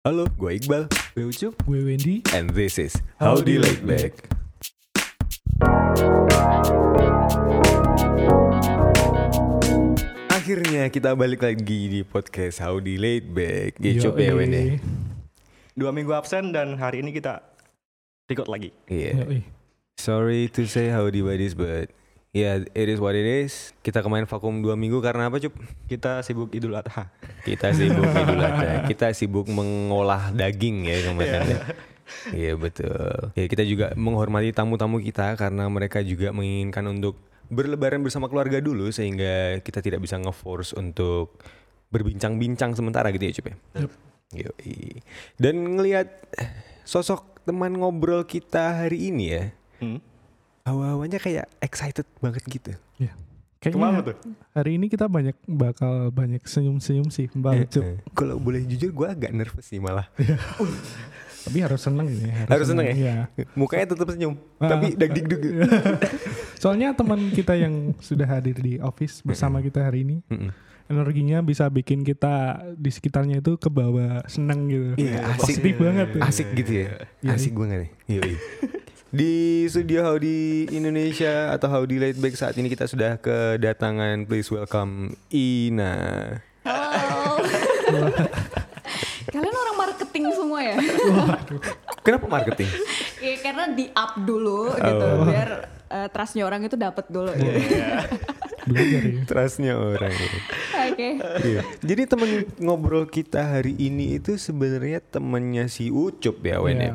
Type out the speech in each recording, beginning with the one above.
Halo, gue Iqbal. Gue Ucup. Gue Wendy. And this is Howdy Laid Back. Akhirnya kita balik lagi di podcast Howdy Laid Back. Ya Cup ya Wen ya. Dua minggu absen dan hari ini kita record lagi. Iya. Yoi. Sorry to say howdy buddies but yeah it is what it is. Kita kemarin vakum dua minggu karena apa Cup? Kita sibuk Idul Adha. Kita sibuk Idul Adha. Kita sibuk mengolah daging ya kemarin. ya. Iya betul. Ya kita juga menghormati tamu-tamu kita karena mereka juga menginginkan untuk berlebaran bersama keluarga dulu sehingga kita tidak bisa nge-force untuk berbincang-bincang sementara gitu ya Cup ya. Yep. Yoi. Dan ngelihat sosok teman ngobrol kita hari ini ya, Hmm? Hawa-hawanya kayak excited banget gitu. Ya. Ke mana Kayaknya tuh? hari ini kita banyak bakal banyak senyum-senyum sih Mbak Eh, eh. Kalau boleh jujur gue agak nervous sih malah. Tapi harus seneng ini. Harus seneng ya? Iya. Mukanya tetap senyum, Ah. tapi dag-dig-dug. Soalnya teman kita yang sudah hadir di office bersama kita hari ini, energinya bisa bikin kita di sekitarnya itu ke bawah seneng gitu. Iya, asik. Positif banget. tuh. Asik gitu ya. Iya. Asik banget nih. Di studio Howdy Indonesia atau Howdy Laid Back saat ini kita sudah kedatangan please welcome Ina. Halo. Kalian orang marketing semua ya? Kenapa marketing? ya karena di up dulu gitu Oh. biar eh, trustnya orang itu dapat dulu gitu. Belajar ya. Trustnya orang. Oke. Iya. Jadi temen ngobrol kita hari ini itu sebenarnya temennya si Ucup ya Wen ya.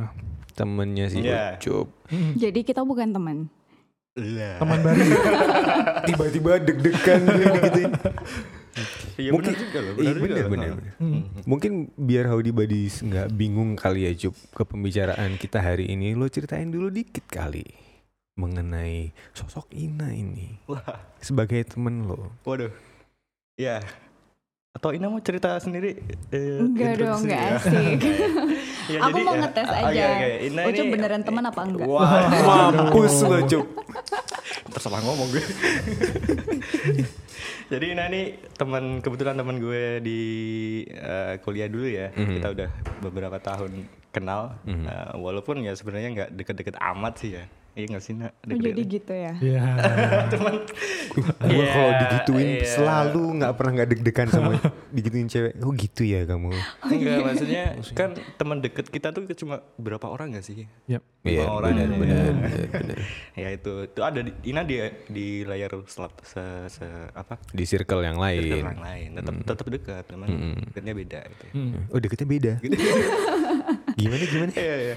Iya. Temennya si Iya. Ucup. Jadi kita bukan teman. Lah. Teman baru. Tiba-tiba deg-degan gitu. Iya Mungkin- benar juga loh. Iya Benar juga. Hmm. Mungkin biar Howdy Buddies nggak bingung kali ya Cup ke pembicaraan kita hari ini lo ceritain dulu dikit kali mengenai sosok Ina ini Wah. sebagai temen lo. Waduh. Ya. Atau Ina mau cerita sendiri? Eh, Enggak dong, enggak ya? asik. Ya, Aku jadi, mau ya, ngetes aja. oke. Ina Ucup ini- beneran teman apa enggak? Wah, Mampus lo Cup. tersalah ngomong gue. Jadi Ina ini teman kebetulan teman gue di eh, kuliah dulu ya. Mhm. Kita udah beberapa tahun kenal. Mhm. Eh, walaupun ya sebenarnya nggak deket-deket amat sih ya. Iya nggak sih nak? Oh, jadi gitu ya. Iya. Teman. Gue Iya, kalau digituin iya. selalu nggak pernah nggak deg-degan sama digituin cewek. Oh gitu ya kamu. Enggak maksudnya kan teman deket kita tuh cuma berapa orang gak sih? Lima Iya orang. benar ya. benar benar, benar. Ya itu itu ada di, Ina di di layar selat se, se apa? Di circle yang lain. Orang lain tetap tetap dekat, teman Mm. dekatnya beda gitu. Hmm. Oh deketnya beda. gimana gimana? Iya iya.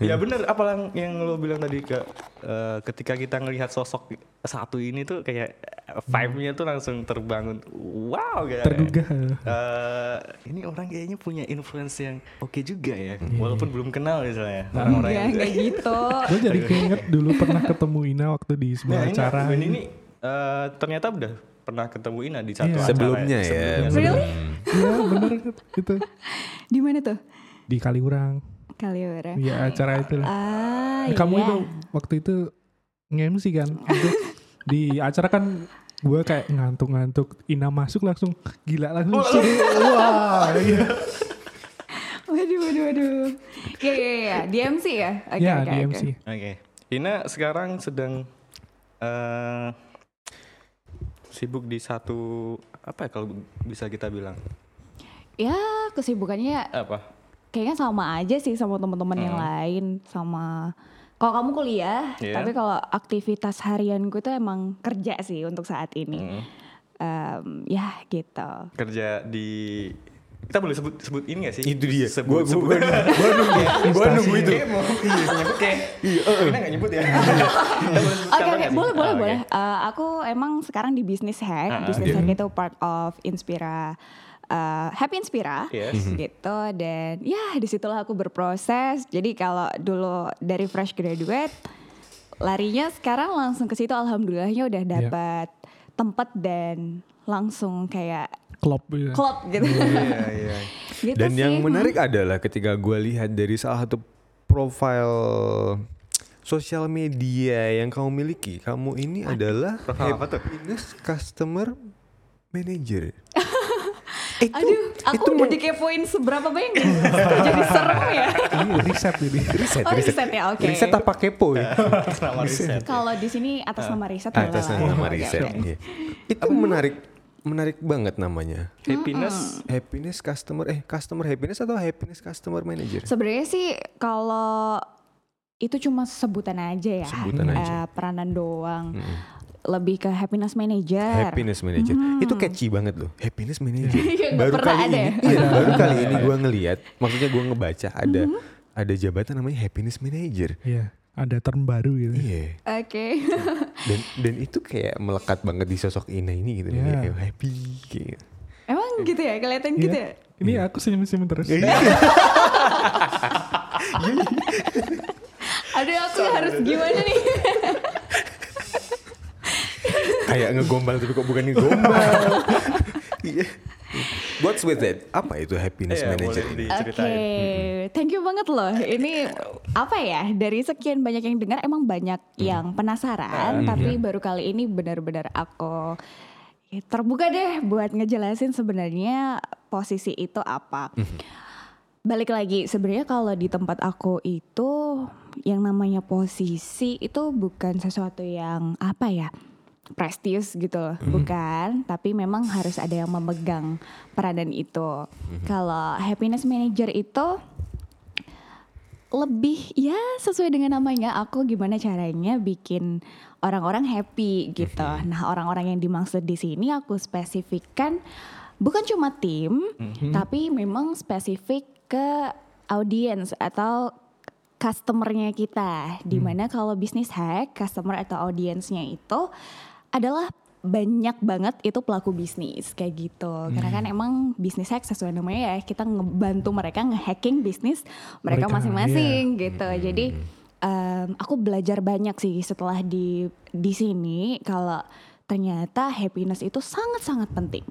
Ya benar apa yang, yang lo bilang tadi ke eh, ketika kita ngelihat sosok satu ini tuh kayak eh, vibe-nya tuh langsung terbangun. Wow kayak Tergugah. eh, ini orang kayaknya punya influence yang oke juga ya, Iya. walaupun belum kenal misalnya orang-orang Enggak, yang enggak gitu. Gue jadi keinget dulu pernah ketemu Ina waktu di sebuah Nah, acara. ini, ini, eh, ternyata udah pernah ketemu Ina di satu Iya. acara Sebelumnya ya. Sebelumnya. Really? Iya bener itu Di mana tuh? di Kaliurang. Kaliurang. Iya acara itu. lah. Ah, Kamu iya. itu waktu itu nge-MC kan? Itu di acara kan gue kayak ngantuk-ngantuk Ina masuk langsung gila langsung seru. wah iya Waduh, waduh, waduh. Iya, iya, iya. Di MC ya? Oke, ya oke, di oke. MC Oke. Ina sekarang sedang eh sibuk di satu apa ya kalau bisa kita bilang Ya, kesibukannya apa? Kayaknya sama aja sih sama teman-teman yang lain sama kalau kamu kuliah Iya. tapi kalau aktivitas harianku itu emang kerja sih untuk saat ini Mm. Em, ya gitu Kerja di kita boleh sebut sebut ini gak sih? Itu dia. Sebut, Gua- gua- sebut. gua nunggu- gua nunggu, gua nunggu itu. Kayak mau nyebut kayak kita gak nyebut ya. Kita boleh sebut Oke cabang oke boleh boleh Ah, boleh. Eh, aku emang sekarang di Business Hack. Ah, ah. Iya. Hack itu part of Inspira eh, Happy Inspira Yes. gitu dan ya di situlah aku berproses. Jadi kalau dulu dari fresh graduate larinya sekarang langsung ke situ alhamdulillahnya udah Iya. dapat tempat dan langsung kayak klub gitu. klub gitu. Iya, iya. Gitu Dan yang sih. menarik adalah ketika gue lihat dari salah satu profil sosial media yang kamu miliki, kamu ini adalah tuh? happiness customer manager. Itu, Aduh, aku itu udah men- dikepoin seberapa banyak nih. Jadi serem ya. Ini riset ini. riset, Oh, riset ya, oke. Riset apa kepo ya? Nama riset. Kalau di sini atas nama riset boleh Atas nama Oke, riset. oke. iya. Itu menarik menarik banget namanya. Happiness. Happiness customer eh customer happiness atau happiness customer manager? Sebenarnya sih kalau itu cuma sebutan aja ya, Sebutan eh, aja. peranan doang. Mm-mm. Lebih ke happiness manager. Happiness manager. Itu catchy banget loh. Happiness manager. Iya, pernah kali ada ini, ya? iya, baru kali ini gua ngelihat, maksudnya gua ngebaca ada ada jabatan namanya happiness manager. Iya, ada term baru gitu. Iya. Oke. Dan dan itu kayak melekat banget di sosok Ina ini gitu. Iya. Kayak happy gitu. Emang gitu ya, kelihatan gitu Iya. ya. Ini aku senyum-senyum terus. Aduh, aku harus gimana nih? Kayak ngegombal tapi kok bukan ngegombal. Iya. What's with it? Apa itu happiness Iya, manager ini? Oke, Ceritain. thank you banget loh. Ini apa ya? Dari sekian banyak yang dengar, emang banyak yang penasaran. Tapi baru kali ini benar-benar aku ya, terbuka deh buat ngejelasin sebenarnya posisi itu apa. Balik lagi, sebenarnya kalau di tempat aku itu yang namanya posisi itu bukan sesuatu yang apa ya? Prestisius gitu loh, bukan, tapi memang harus ada yang memegang peranan itu. Kalau happiness manager itu lebih ya sesuai dengan namanya aku gimana caranya bikin orang-orang happy gitu. Nah, orang-orang yang dimaksud di sini aku spesifikkan bukan cuma tim, tapi memang spesifik ke audiens atau customernya kita. Di mana kalau bisnis hack, customer atau audiensnya itu adalah banyak banget itu pelaku bisnis kayak gitu. Karena kan emang bisnis hack sesuai namanya ya kita ngebantu mereka ngehacking bisnis mereka masing-masing gitu. Jadi em, aku belajar banyak sih setelah di di sini kalau ternyata happiness itu sangat-sangat penting.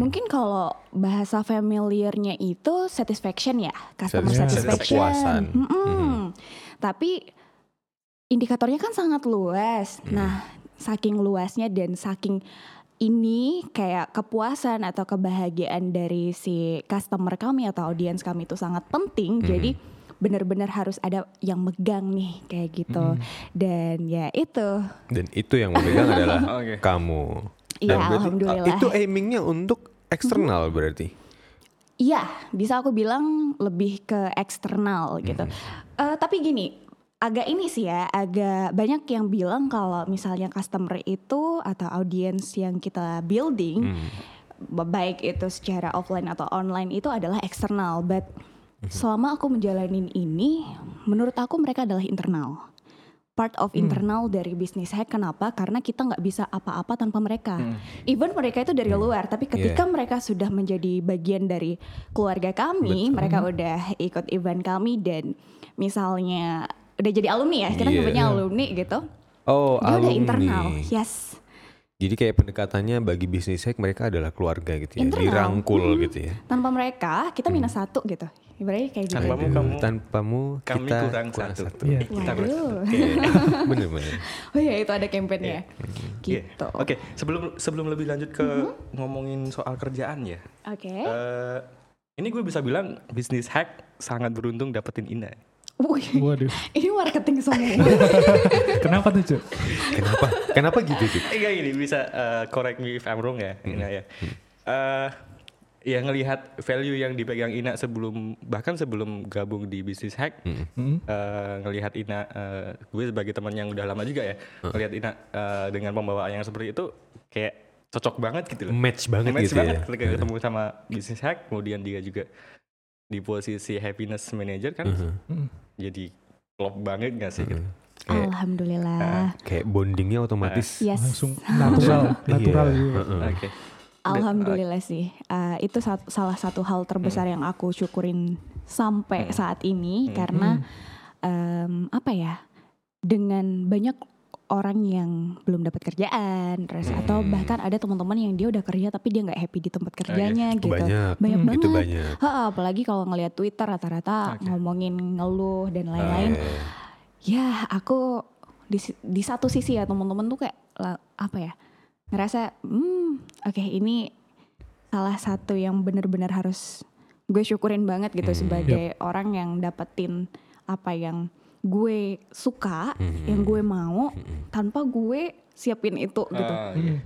Mungkin kalau bahasa familiarnya itu satisfaction ya, customer Satisfaction. satisfaction. Kepuasan. Mm-mm. Tapi indikatornya kan sangat luas. Nah, saking luasnya dan saking ini kayak kepuasan atau kebahagiaan dari si customer kami atau audiens kami itu sangat penting. Jadi benar-benar harus ada yang megang nih kayak gitu. Dan ya itu. Dan itu yang memegang adalah Oke. kamu. Iya, Dan berarti- alhamdulillah. Itu aimingnya untuk eksternal berarti. Iya, bisa aku bilang lebih ke eksternal gitu. Eh, tapi gini, agak ini sih ya, agak banyak yang bilang kalau misalnya customer itu atau audiens yang kita building, ba- baik itu secara offline atau online itu adalah eksternal. But selama aku menjalanin ini, menurut aku mereka adalah internal. Part of internal dari bisnis hack. Kenapa? Karena kita nggak bisa apa-apa tanpa mereka. Even mereka itu dari luar, tapi ketika mereka sudah menjadi bagian dari keluarga kami, mereka udah ikut event kami dan misalnya udah jadi alumni ya, kita Iya. nyebutnya alumni gitu. Oh, Dia udah alumni. internal, yes. Jadi kayak pendekatannya bagi bisnis hack mereka adalah keluarga gitu ya, Internal. dirangkul Mm. gitu ya. Tanpa mereka kita minus satu gitu. Ibaratnya kayak gitu. Tanpamu kamu- tanpamu kami kita kurang satu. Iya. Eh, kita kurang satu. Waduh. Bener-bener. Oh ya itu ada campaignnya. Iya. Gitu. Oke, sebelum sebelum lebih lanjut ke ngomongin soal kerjaan ya. Oke. eh, ini gue bisa bilang bisnis hack sangat beruntung dapetin Ina. Wih, Waduh. ini marketing semua. Kenapa tuh, Cuk? Kenapa? Kenapa gitu? Eh, Enggak gini bisa eh, correct me if I'm wrong ya, Ina ya. Eh, ya ngelihat value yang dipegang Ina sebelum bahkan sebelum gabung di bisnis hack, Hmm. eh, ngelihat Ina, eh, gue sebagai teman yang udah lama juga ya, ngelihat Ina eh, dengan pembawaan yang seperti itu kayak cocok banget gitu loh. Match banget Match gitu banget ya. ketika ketemu sama bisnis hack, kemudian dia juga di posisi happiness manager kan, Hmm. jadi klop banget gak sih? gitu? Kayak, Alhamdulillah. kayak bondingnya otomatis. Yes. Langsung natural, natural Iya, gitu. heeh. Oke. Alhamdulillah sih. Eh, itu sat- salah satu hal terbesar yang aku syukurin sampai saat ini karena em, apa ya? Dengan banyak orang yang belum dapat kerjaan, terus atau bahkan ada teman-teman yang dia udah kerja tapi dia nggak happy di tempat kerjanya gitu. Banyak. Banyak Hmm, banget. Itu banyak. Ha, apalagi kalau ngelihat Twitter rata-rata ngomongin ngeluh dan lain-lain. Eh, Ya, aku di di satu sisi ya teman-teman tuh kayak apa ya? Ngerasa, hmm, oke ini salah satu yang benar-benar harus gue syukurin banget gitu Hmm. sebagai orang yang dapetin apa yang gue suka, Hmm. yang gue mau tanpa gue siapin itu gitu. Ah, iya.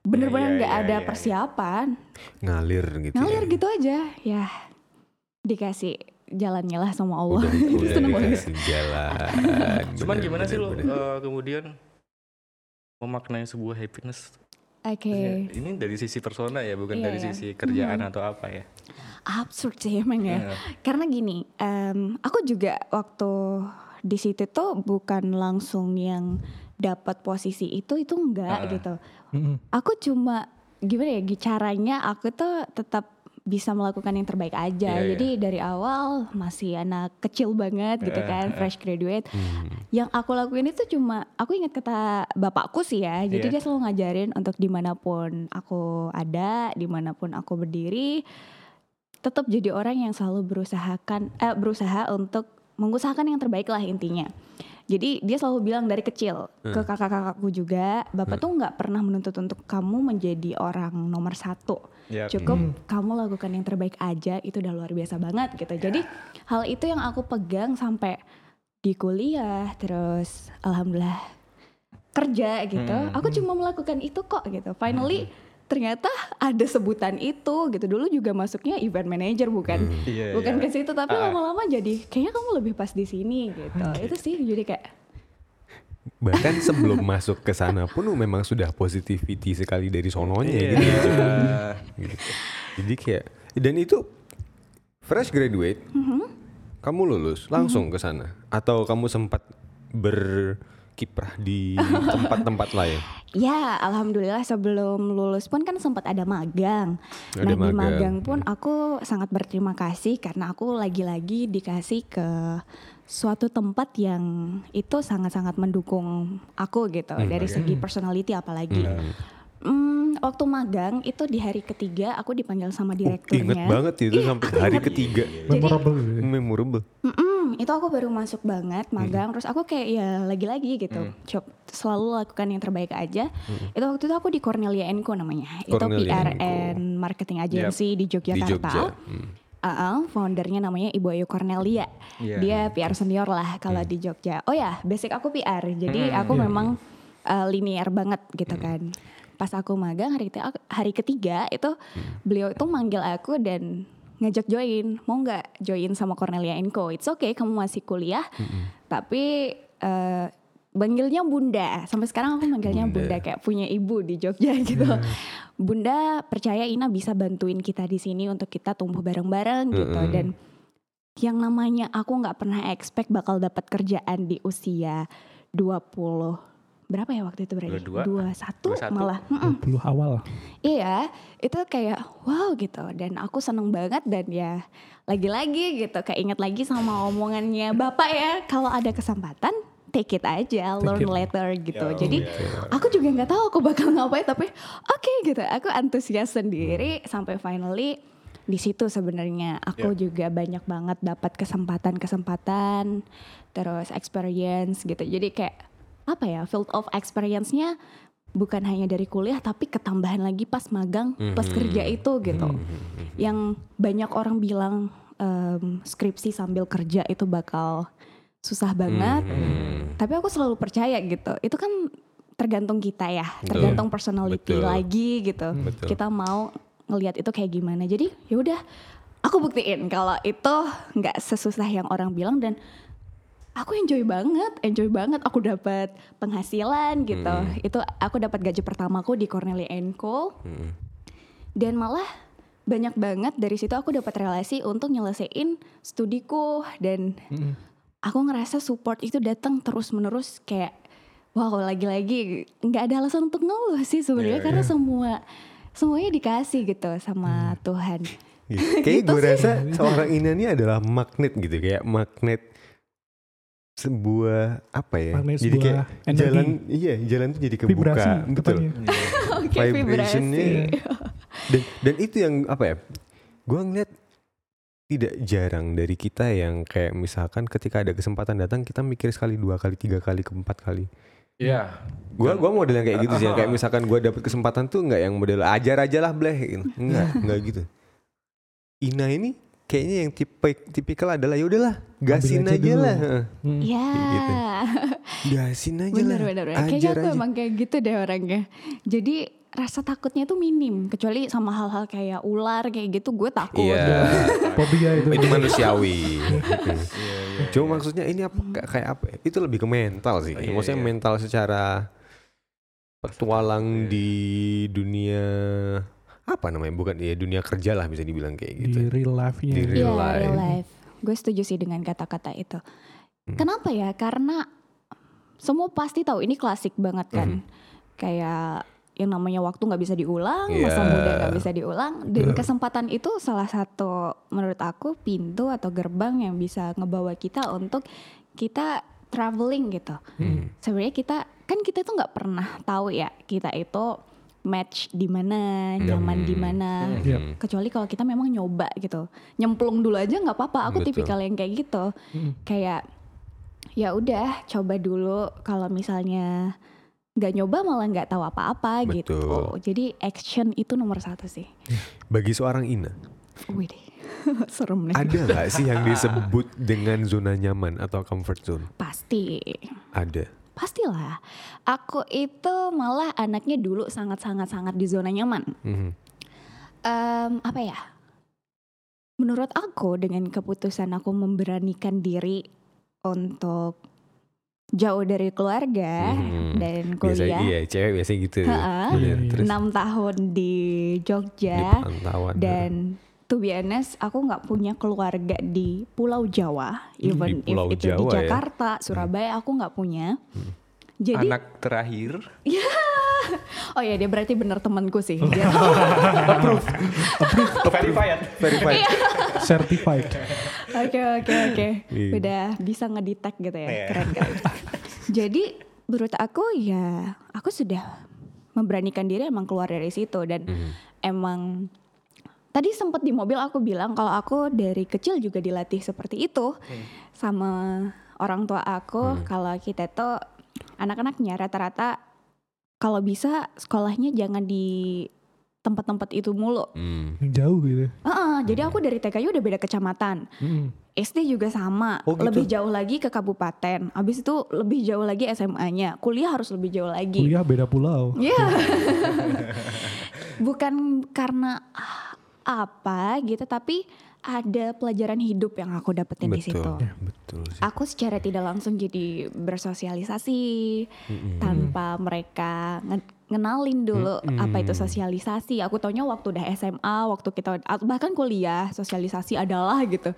Bener-bener iya, nggak iya, ada iya. persiapan, Ngalir gitu. ngalir ya. gitu aja. Ya dikasih jalannya lah sama Allah. Udah, udah Seneng banget. dikasih jalan. Cuman Bener, gimana sih bener, lo bener. eh, kemudian memaknai sebuah happiness? Oke, Maksudnya, Ini dari sisi persona ya, bukan Iya, dari iya. sisi kerjaan atau apa ya? absurd sih emang ya. Iya. Karena gini, em, aku juga waktu di situ tuh bukan langsung yang dapat posisi itu itu enggak Ah. gitu. Mm-mm. Aku cuma gimana ya caranya aku tuh tetap bisa melakukan yang terbaik aja. Iya, iya. Jadi dari awal masih anak kecil banget gitu Eh, kan, eh. fresh graduate. Hmm. Yang aku lakuin itu cuma aku ingat kata bapakku sih ya. Jadi Iya. dia selalu ngajarin untuk di mana pun aku ada, di mana pun aku berdiri, tetap jadi orang yang selalu berusahakan, eh, berusaha untuk mengusahakan yang terbaik lah intinya. Jadi dia selalu bilang dari kecil ke Hmm. kakak-kakakku juga, bapak tuh nggak pernah menuntut untuk kamu menjadi orang nomor satu. Ya, Cukup kamu lakukan yang terbaik aja, itu udah luar biasa banget gitu. Jadi hal itu yang aku pegang sampai di kuliah, terus alhamdulillah kerja gitu. Hmm. Aku cuma melakukan itu kok gitu. Finally ternyata ada sebutan itu gitu. Dulu juga masuknya event manager bukan Iya, bukan iya. ke situ tapi Ah. lama-lama jadi kayaknya kamu lebih pas di sini gitu. Itu sih jadi kayak Bahkan sebelum masuk ke sana pun memang sudah positivity sekali dari sononya Iya. gitu. gitu. Jadi kayak dan itu fresh graduate, Mm-hmm. kamu lulus langsung ke sana atau kamu sempat berkiprah di tempat-tempat lain? Ya, alhamdulillah sebelum lulus pun kan sempat ada magang. Ada nah, di magang. magang pun aku sangat berterima kasih karena aku lagi-lagi dikasih ke suatu tempat yang itu sangat-sangat mendukung aku gitu dari segi personality apalagi. Hmm, waktu magang itu di hari ketiga aku dipanggil sama Oh, inget direkturnya. banget itu Iya, sampai hari ketiga. Memorable. ya. Memorable. Itu aku baru masuk banget magang terus aku kayak ya lagi-lagi gitu Hmm. coba selalu lakukan yang terbaik aja itu waktu itu aku di Cornelia Co namanya itu Cornelia PR Co. and marketing agency di Di Yogyakarta Jogja. Hmm. Uh-uh, foundernya namanya Ibu Ayu Cornelia Iya. dia PR senior lah kalau Hmm. di Jogja oh ya basic aku PR jadi aku memang uh, linear banget gitu Hmm. kan pas aku magang hari ketiga, hari ketiga itu Hmm. beliau itu manggil aku dan ngajak join. Mau nggak join sama Cornelia Co? It's okay kamu masih kuliah. Hmm. tapi uh, manggilnya bunda. Sampai sekarang aku manggilnya Bunda. bunda, kayak punya ibu di Jogja gitu. Bunda percaya Ina bisa bantuin kita di sini untuk kita tumbuh bareng-bareng gitu. Mm-mm. dan yang namanya aku nggak pernah expect bakal dapat kerjaan di usia 20 berapa ya waktu itu berarti 22? 21 21. malah Mm-mm. 20 awal. Iya, itu kayak wow gitu dan aku seneng banget dan ya lagi-lagi gitu keinget lagi sama omongannya bapak ya kalau ada kesempatan take it aja, learn it. later gitu. Ya, Jadi iya. aku juga nggak tahu aku bakal ngapain tapi oke gitu, aku antusias sendiri sampai finally di situ sebenarnya aku juga banyak banget dapat kesempatan-kesempatan terus experience gitu. Jadi kayak apa ya field of experience-nya bukan hanya dari kuliah tapi ketambahan lagi pas magang plus kerja itu gitu. Yang banyak orang bilang em, skripsi sambil kerja itu bakal susah banget. Hmm. Tapi aku selalu percaya gitu. Itu kan tergantung kita ya, Betul. tergantung personality Betul. lagi gitu. Betul. Kita mau ngelihat itu kayak gimana. Jadi ya udah, aku buktiin kalau itu nggak sesusah yang orang bilang dan aku enjoy banget, enjoy banget. Aku dapat penghasilan gitu. Hmm. Itu aku dapat gaji pertamaku di Cornelia Co. Hmm. Dan malah banyak banget dari situ aku dapat relasi untuk nyelesain studiku dan aku ngerasa support itu datang terus menerus kayak wow lagi-lagi nggak ada alasan untuk ngeluh sih sebenarnya Iya, karena semua semuanya dikasih gitu sama Tuhan. Kayak Gitu gue sih. rasa seorang Ina ini adalah magnet gitu kayak magnet sebuah apa ya? Magnet jadi kayak energi. jalan iya jalan tuh jadi kebuka Vibrasi betul. katanya. Oke Vibrationnya. Dan dan itu yang apa ya? Gue ngeliat tidak jarang dari kita yang kayak misalkan ketika ada kesempatan datang kita mikir sekali dua kali tiga kali keempat kali Iya. Gua gua model yang kayak gitu sih, yang kayak misalkan gua dapet kesempatan tuh nggak yang model ajar aja lah bleh gitu. Enggak, enggak gitu. Ina ini kayaknya yang tipe tipikal adalah ya udahlah, gasin aja aja, dulu. lah. Hmm. Ya, gitu. Gasin aja bener lah. bener. bener. Kayaknya aku aja. emang kayak gitu deh orangnya. Jadi rasa takutnya tuh minim, kecuali sama hal-hal kayak ular kayak gitu gue takut. Iya. Fobia itu. itu manusiawi. Cuma maksudnya ini apa kayak- kayak apa? ya? Itu lebih ke mental sih. Iya, maksudnya iya. mental secara petualang di dunia apa namanya? Bukan ya dunia kerja lah bisa dibilang kayak gitu. Di real life-nya. Di Iya, real real life. life. Gue setuju sih dengan kata-kata itu. Hmm. Kenapa ya? Karena semua pasti tahu ini klasik banget kan. Kayak yang namanya waktu nggak bisa diulang, masa Iya. muda nggak bisa diulang. Dan kesempatan itu salah satu menurut aku pintu atau gerbang yang bisa ngebawa kita untuk kita traveling gitu. Hmm. Sebenarnya kita kan kita tuh nggak pernah tahu ya kita itu match di mana, nyaman di mana. Iya. Hmm. Kecuali kalau kita memang nyoba gitu. Nyemplung dulu aja nggak apa-apa. Aku Betul. tipikal yang kayak gitu. Hmm. Kayak ya udah coba dulu kalau misalnya nggak nyoba malah nggak tahu apa-apa gitu. Jadi action itu nomor satu sih. Bagi seorang Ina, Wih deh. Serem nih. ada nggak sih yang disebut dengan zona nyaman atau comfort zone? Pasti. Ada. Pastilah. Aku itu malah anaknya dulu sangat-sangat-sangat di zona nyaman. Mhm. Em, apa ya? Menurut aku dengan keputusan aku memberanikan diri untuk jauh dari keluarga Mhm. dan kuliah, iya, cewek biasa gitu. Bener. Iya, Terus enam tahun di di Jogja perantauan. dan to be honest, aku nggak punya keluarga di Pulau Jawa, even Di Pulau if itu di ya? Jakarta, Surabaya, aku nggak punya. Jadi, Anak terakhir. oh ya dia berarti bener temanku sih. Dia- Verified. verified. Certified. Oke oke oke. Iya. Udah bisa ngedetect gitu ya. Iya. Keren keren. Jadi menurut aku ya aku sudah memberanikan diri emang keluar dari situ dan Mhm. emang tadi sempat di mobil aku bilang kalau aku dari kecil juga dilatih seperti itu sama orang tua aku kalau kita tuh anak-anaknya rata-rata kalau bisa sekolahnya jangan di tempat-tempat itu mulu. Hmm. Jauh gitu. Heeh, jadi aku dari TKI udah beda kecamatan. Hmm. SD juga sama, Oh, gitu? lebih jauh lagi ke kabupaten. Habis itu lebih jauh lagi SMA-nya. Kuliah harus lebih jauh lagi. Kuliah beda pulau. Iya. Bukan karena apa gitu, tapi ada pelajaran hidup yang aku dapetin di situ. Betul. Betul sih. Aku secara tidak langsung jadi bersosialisasi Mm-mm. tanpa mereka nge- ngenalin dulu Mm-mm. apa itu sosialisasi. Aku taunya waktu udah SMA, waktu kita bahkan kuliah, sosialisasi adalah gitu.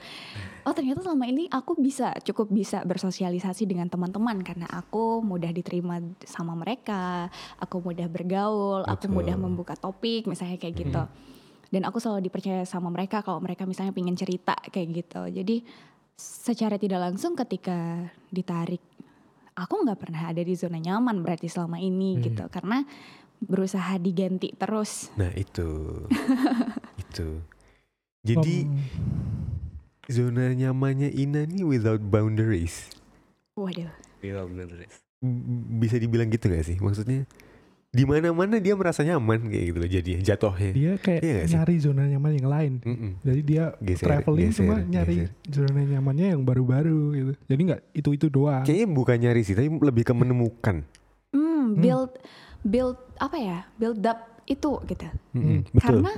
Oh ternyata selama ini aku bisa cukup bisa bersosialisasi dengan teman-teman karena aku mudah diterima sama mereka, aku mudah bergaul, aku Betul. mudah membuka topik misalnya kayak gitu. Dan aku selalu dipercaya sama mereka kalau mereka misalnya pingin cerita kayak gitu. Jadi secara tidak langsung ketika ditarik aku nggak pernah ada di zona nyaman berarti selama ini gitu karena berusaha diganti terus Nah itu, itu. Jadi Hmm. zona nyamannya Ina nih without boundaries. waduh Iya bener. Riz. B- Bisa dibilang gitu gak sih? Maksudnya di mana-mana dia merasa nyaman kayak gitu loh jadi jatuhnya. Dia kayak Iya nyari zona nyaman yang lain. Mm-mm. Jadi dia Geser, traveling geser, cuma nyari geser. zona nyamannya yang baru-baru gitu. Jadi nggak itu-itu doang. Kayaknya bukan nyari sih, tapi lebih ke menemukan. hmm, build build apa ya build up itu gitu Mm-mm. Betul. karena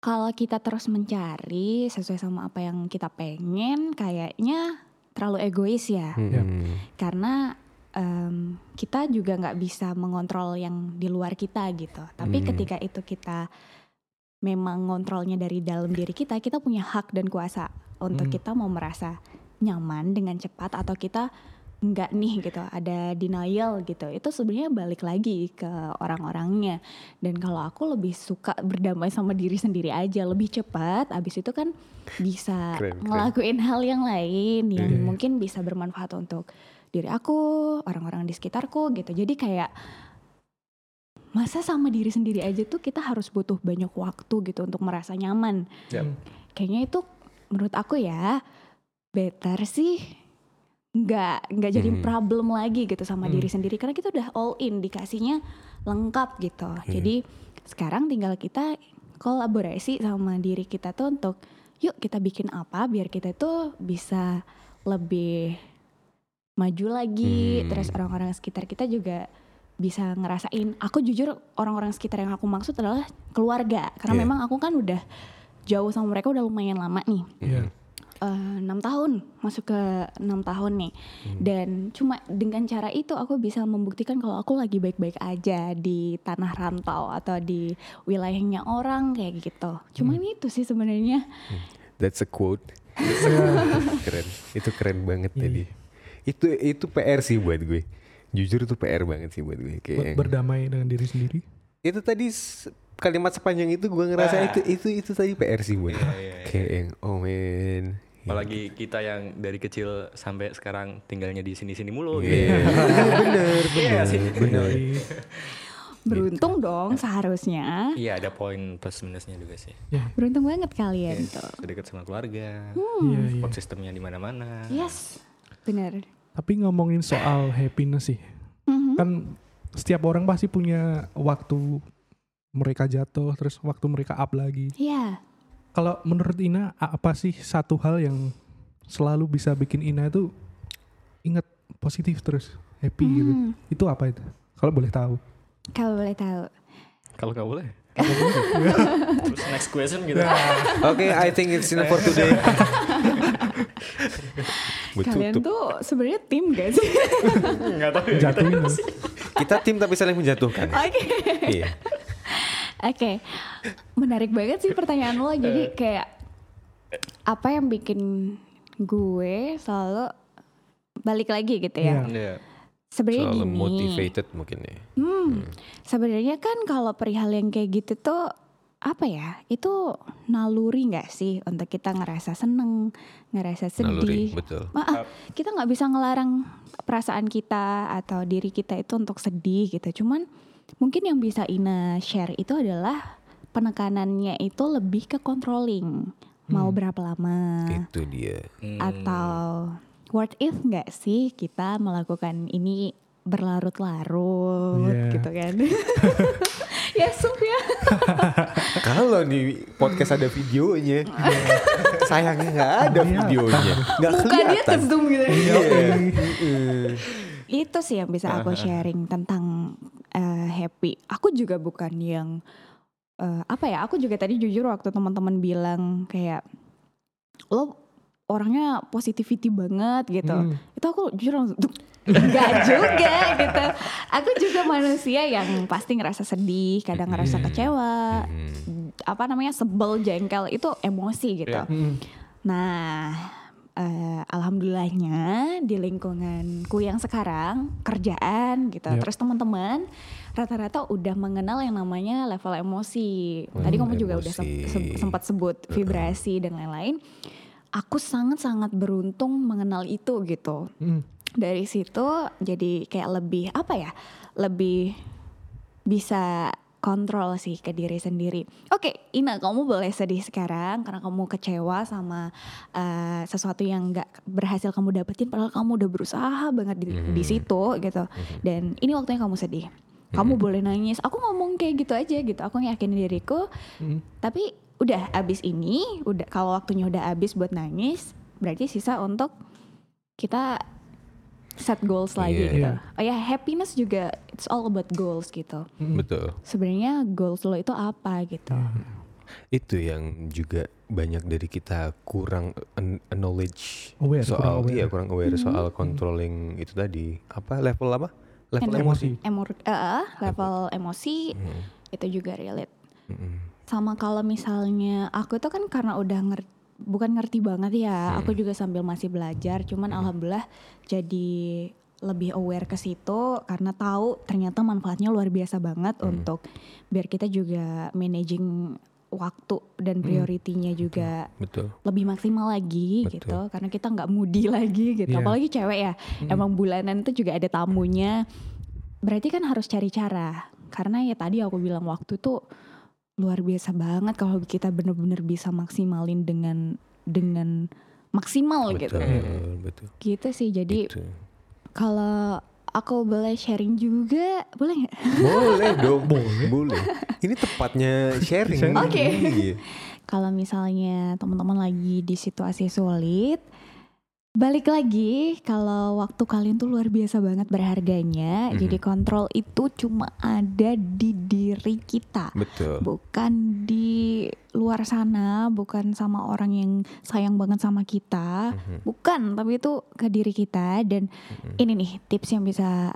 kalau kita terus mencari sesuai sama apa yang kita pengen kayaknya terlalu egois ya Mm-mm. karena em, kita juga nggak bisa mengontrol yang di luar kita gitu. Tapi Hmm. ketika itu kita memang ngontrolnya dari dalam diri kita, kita punya hak dan kuasa untuk Hmm. kita mau merasa nyaman dengan cepat atau kita nggak nih gitu, ada denial gitu. Itu sebenarnya balik lagi ke orang-orangnya. Dan kalau aku lebih suka berdamai sama diri sendiri aja, lebih cepat. Abis itu kan bisa Keren, keren. ngelakuin hal yang lain yang Iya. mungkin bisa bermanfaat untuk diri aku, orang-orang di sekitarku gitu. Jadi kayak masa sama diri sendiri aja tuh kita harus butuh banyak waktu gitu untuk merasa nyaman. Yap. Kayaknya itu menurut aku ya better sih nggak nggak jadi Hmm. problem lagi gitu sama diri sendiri karena kita udah all in dikasihnya lengkap gitu jadi sekarang tinggal kita kolaborasi sama diri kita tuh untuk yuk kita bikin apa biar kita tuh bisa lebih maju lagi Hmm. terus orang-orang sekitar kita juga bisa ngerasain aku jujur orang-orang sekitar yang aku maksud adalah keluarga karena Iya. memang aku kan udah jauh sama mereka udah lumayan lama nih Iya. Eh, enam tahun masuk ke enam tahun nih dan cuma dengan cara itu aku bisa membuktikan kalau aku lagi baik-baik aja di tanah rantau atau di wilayahnya orang kayak gitu cuman itu sih sebenarnya That's a quote. keren. Itu keren banget Iya, tadi. Itu itu PR sih buat gue. Jujur itu PR banget sih buat gue. Buat Kayak berdamai dengan diri sendiri. itu tadi kalimat sepanjang itu gue ngerasa Ah. itu itu itu tadi PR sih buat. Iya, iya, Kayak yang oh man. Apalagi kita yang dari kecil sampai sekarang tinggalnya di sini-sini mulu. gitu. Iya. bener, Iya bener, sih. bener. Iya. beruntung dong seharusnya Iya ada poin plus minusnya juga sih. Ya, beruntung banget kalian tuh Dekat sama keluarga, iya, iya. support sistemnya di mana-mana. yes benar Tapi ngomongin soal happiness sih, Mhm. kan setiap orang pasti punya waktu mereka jatuh, terus waktu mereka up lagi. Iya Kalau menurut Ina, apa sih satu hal yang selalu bisa bikin Ina itu ingat positif terus, happy gitu? Hmm, Itu apa itu? Kalau boleh tahu. kalau boleh tahu Kalau nggak boleh. Terus next question gitu. Oke, I think it's enough for today. kalian tuh sebenarnya tim gak sih Nggak tahu ya. Jatuhin. Kita tim tapi saling menjatuhkan. oke Iya. Oke, menarik banget sih pertanyaan lo. Eh. Jadi kayak apa yang bikin gue selalu balik lagi gitu ya? Iya. Iya. Sebenarnya Soal gini. motivated mungkin ya. Hmm, sebenarnya kan kalau perihal yang kayak gitu tuh apa ya? Itu naluri nggak sih untuk kita ngerasa seneng, ngerasa Naluri, sedih. betul. Maaf, kita nggak bisa ngelarang perasaan kita atau diri kita itu untuk sedih gitu. Cuman mungkin yang bisa Ina share itu adalah penekanannya itu lebih ke controlling. Mau berapa lama? Itu dia. Hmm. Atau worth it nggak sih kita melakukan ini berlarut-larut Iya. gitu kan? ya sup ya. Kalau di podcast ada videonya, sayangnya nggak ada Iya. videonya, nggak Muka dia kelihatan. ke zoom gitu. Iya. Heeh. itu sih yang bisa aku sharing tentang eh, happy. Aku juga bukan yang eh, apa ya? Aku juga tadi jujur waktu teman-teman bilang kayak lo orangnya positivity banget gitu. Hmm. Itu aku jujur langsung "Duh, enggak juga gitu. Aku juga manusia yang pasti ngerasa sedih, kadang ngerasa kecewa, Hmm. apa namanya sebel, jengkel itu emosi gitu. Iya. Mm. Nah, eh, alhamdulillahnya di lingkunganku yang sekarang kerjaan gitu, Yep. terus teman-teman rata-rata udah mengenal yang namanya level emosi. Tadi Hmm, kamu juga udah se- emosi. se- sempat sebut vibrasi dan lain-lain. Aku sangat-sangat beruntung mengenal itu gitu. Mm. Dari situ jadi kayak lebih apa ya? Lebih bisa kontrol sih ke diri sendiri. Oke, Ina, kamu boleh sedih sekarang karena kamu kecewa sama eh, sesuatu yang nggak berhasil kamu dapetin, padahal kamu udah berusaha banget di, di situ gitu. Dan ini waktunya kamu sedih. Kamu boleh nangis. Aku ngomong kayak gitu aja gitu. Aku yakinin diriku. Mm. Tapi udah abis ini, udah kalau waktunya udah abis buat nangis, berarti sisa untuk kita set goals lagi Iya. gitu. Oh ya, happiness juga it's all about goals gitu Mm. Betul. sebenarnya goals lo itu apa gitu. Itu yang juga banyak dari kita kurang an- knowledge Aware, soal kurang aware. iya kurang aware soal controlling itu tadi. Apa level apa? Level Emo- emosi. Emor, eh, level emosi Hmm. itu juga relate. Mm-mm. Sama kalau misalnya aku tuh kan karena udah ngerti bukan ngerti banget ya, aku juga sambil masih belajar. Cuman alhamdulillah jadi lebih aware ke situ karena tahu ternyata manfaatnya luar biasa banget untuk biar kita juga managing waktu dan prioritinya juga Betul. lebih maksimal lagi Betul. gitu karena kita nggak mudi lagi gitu Iya. apalagi cewek ya emang bulanan itu juga ada tamunya berarti kan harus cari cara karena ya tadi aku bilang waktu tuh luar biasa banget kalau kita bener-bener bisa maksimalin dengan dengan maksimal betul, gitu. betul. Gitu sih. Jadi Gitu. kalau aku boleh sharing juga, boleh nggak? Boleh dong, boleh. Ini tepatnya sharing. Oke. Iya. Kalau misalnya teman-teman lagi di situasi sulit, balik lagi kalau waktu kalian tuh luar biasa banget berharganya. Jadi kontrol itu cuma ada di diri kita. Betul. Bukan di luar sana, bukan sama orang yang sayang banget sama kita, bukan, tapi itu ke diri kita dan ini nih tips yang bisa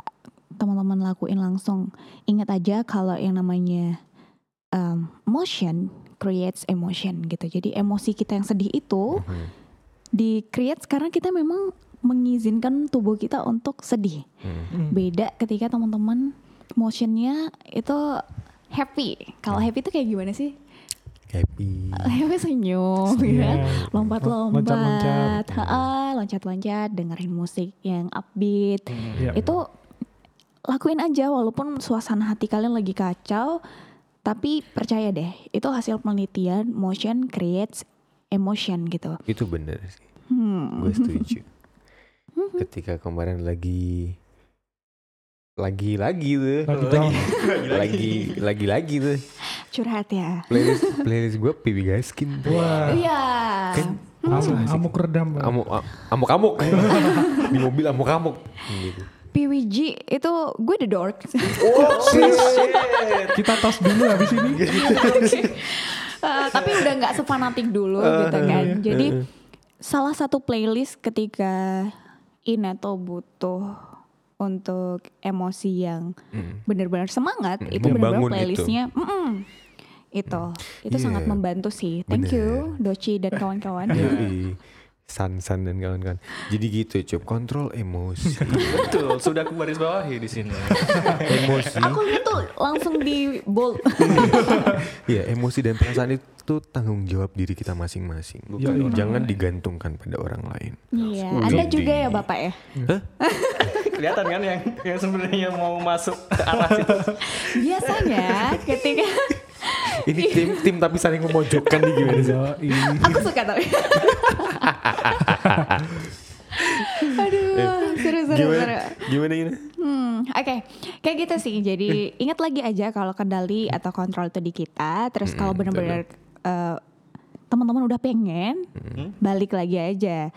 teman-teman lakuin langsung. Ingat aja kalau yang namanya um, motion creates emotion gitu. Jadi emosi kita yang sedih itu Mhm. Di create karena kita memang mengizinkan tubuh kita untuk sedih. Hmm. Beda ketika teman-teman motionnya itu happy. Kalau happy itu kayak gimana sih? Happy. Happy senyum, ya kan? Lompat-lompat, Loncat-loncat. Ha-ha, loncat-loncat, dengerin musik yang upbeat. Iya. Itu lakuin aja walaupun suasana hati kalian lagi kacau, tapi percaya deh, itu hasil penelitian motion creates emotion gitu. Itu bener sih. Hmm. Gue setuju. Ketika kemarin lagi lagi-lagi tuh, Lagi down. lagi lagi-lagi tuh. Curhat ya. Playlist playlist gue Pipi Gaskin. Wah, Iya. Kan amuk, amuk redam. Bang. amuk amuk amuk di mobil amuk amuk gitu. PWG itu gue the dork. Kita tos dulu habis ini. Eh, tapi udah nggak sefanatik dulu gitu kan. Jadi salah satu playlist ketika Ina tuh butuh untuk emosi yang benar-benar semangat Hmm, itu benar-benar playlistnya mm-mm. itu. Itu Iya. sangat membantu sih. Thank you Doci dan kawan-kawan Yoi. San San dan kawan-kawan. Jadi gitu, cup kontrol emosi. Betul, sudah aku garis bawahi di sini. emosi. aku tuh langsung di bold Ya, emosi dan perasaan itu tanggung jawab diri kita masing-masing. Yoi. Jangan digantungkan pada orang lain. iya anda Jadi- juga ya bapak ya Kelihatan kan yang yang sebenarnya mau masuk ke arah situ. biasanya ketika Ini tim tim tapi saling memojokkan nih gimana sih? Aku suka tapi aduh seru seru seru Gimana? Gimana ini? Hmm, oke. Kayak gitu sih. Jadi ingat lagi aja kalau kendali atau kontrol itu di kita. Terus kalau benar-benar eh, teman-teman udah pengen, balik lagi aja.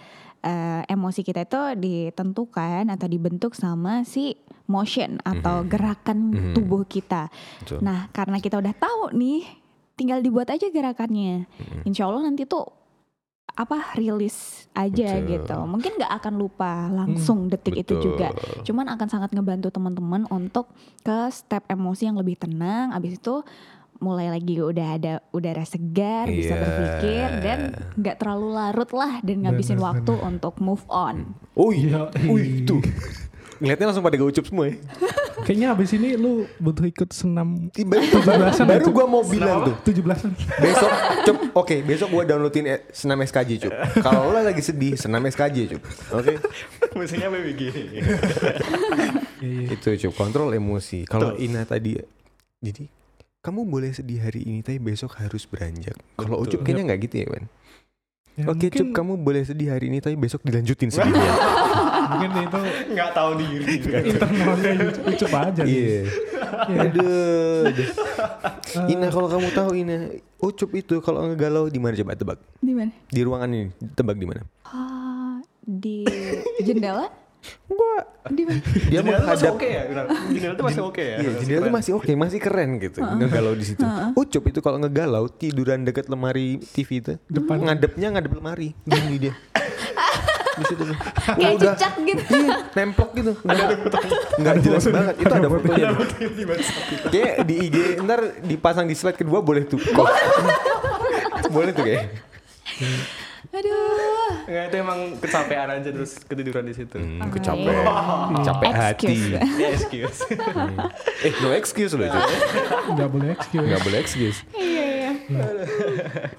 Eh, emosi kita itu ditentukan atau dibentuk sama si motion atau gerakan tubuh kita. Betul. Nah, karena kita udah tahu nih, tinggal dibuat aja gerakannya. Insya Allah nanti tuh apa rilis aja Betul. gitu. Mungkin nggak akan lupa langsung detik itu betul. juga. Cuman akan sangat ngebantu teman-teman untuk ke step emosi yang lebih tenang. Abis itu mulai lagi udah ada udara segar, bisa Iya. berpikir dan nggak terlalu larut lah dan ngabisin Bener, waktu untuk move on. Oh iya, Yoi. Wih, tuh. Ngeliatnya langsung pada gaucup semua ya. Kayaknya habis ini lu butuh ikut senam Tiba, Tujuh-belasan baru itu. gua mau bilang tuh. 17-an. Besok, cup, oke, besok gua downloadin eh, senam SKJ, cup. Kalau lo lagi sedih, senam SKJ, cup. Oke, Mesinnya BBG. Iya, iya. itu cup. Kontrol emosi. Kalau Ina tadi, jadi kamu boleh sedih hari ini, tapi besok harus beranjak. Kalau. Ucup kayaknya nggak gitu ya, Wan. Ya, Oke, mungkin- Cup, kamu boleh sedih hari ini, tapi besok dilanjutin sedihnya. Mungkin itu Nggak tahu diri. internalnya ucup aja. sih. Iya. Aduh. aduh. Ina kalau kamu tahu Ina, Ucup itu kalau ngegalau di mana coba tebak? Di mana? Di ruangan ini, tebak di mana? Ah, di jendela? Gua Di mana? dia menghadap oke ya. Benar. Jendela tuh masih oke ya. Iya, jendela itu masih oke, masih keren gitu. Ngegalau di situ. Ucup itu kalau ngegalau tiduran deket lemari TV itu, Depan. ngadepnya ngadep lemari. Gini dia. Di situ tuh. Kayak Udah. cicak gitu. Iya, nemplok gitu. Enggak Enggak jelas banget. Itu ada fotonya. Kayak di IG ntar dipasang di slide kedua boleh tuh. Kok. boleh tuh kayak. Aduh. Nggak, itu emang kecapean aja terus ketiduran di situ. Hmm, kecapean. Capek hati. Excuse. Ya excuse. Eh, no excuse loh. Cuk. Nggak boleh excuse. Nggak boleh excuse. Iya, iya.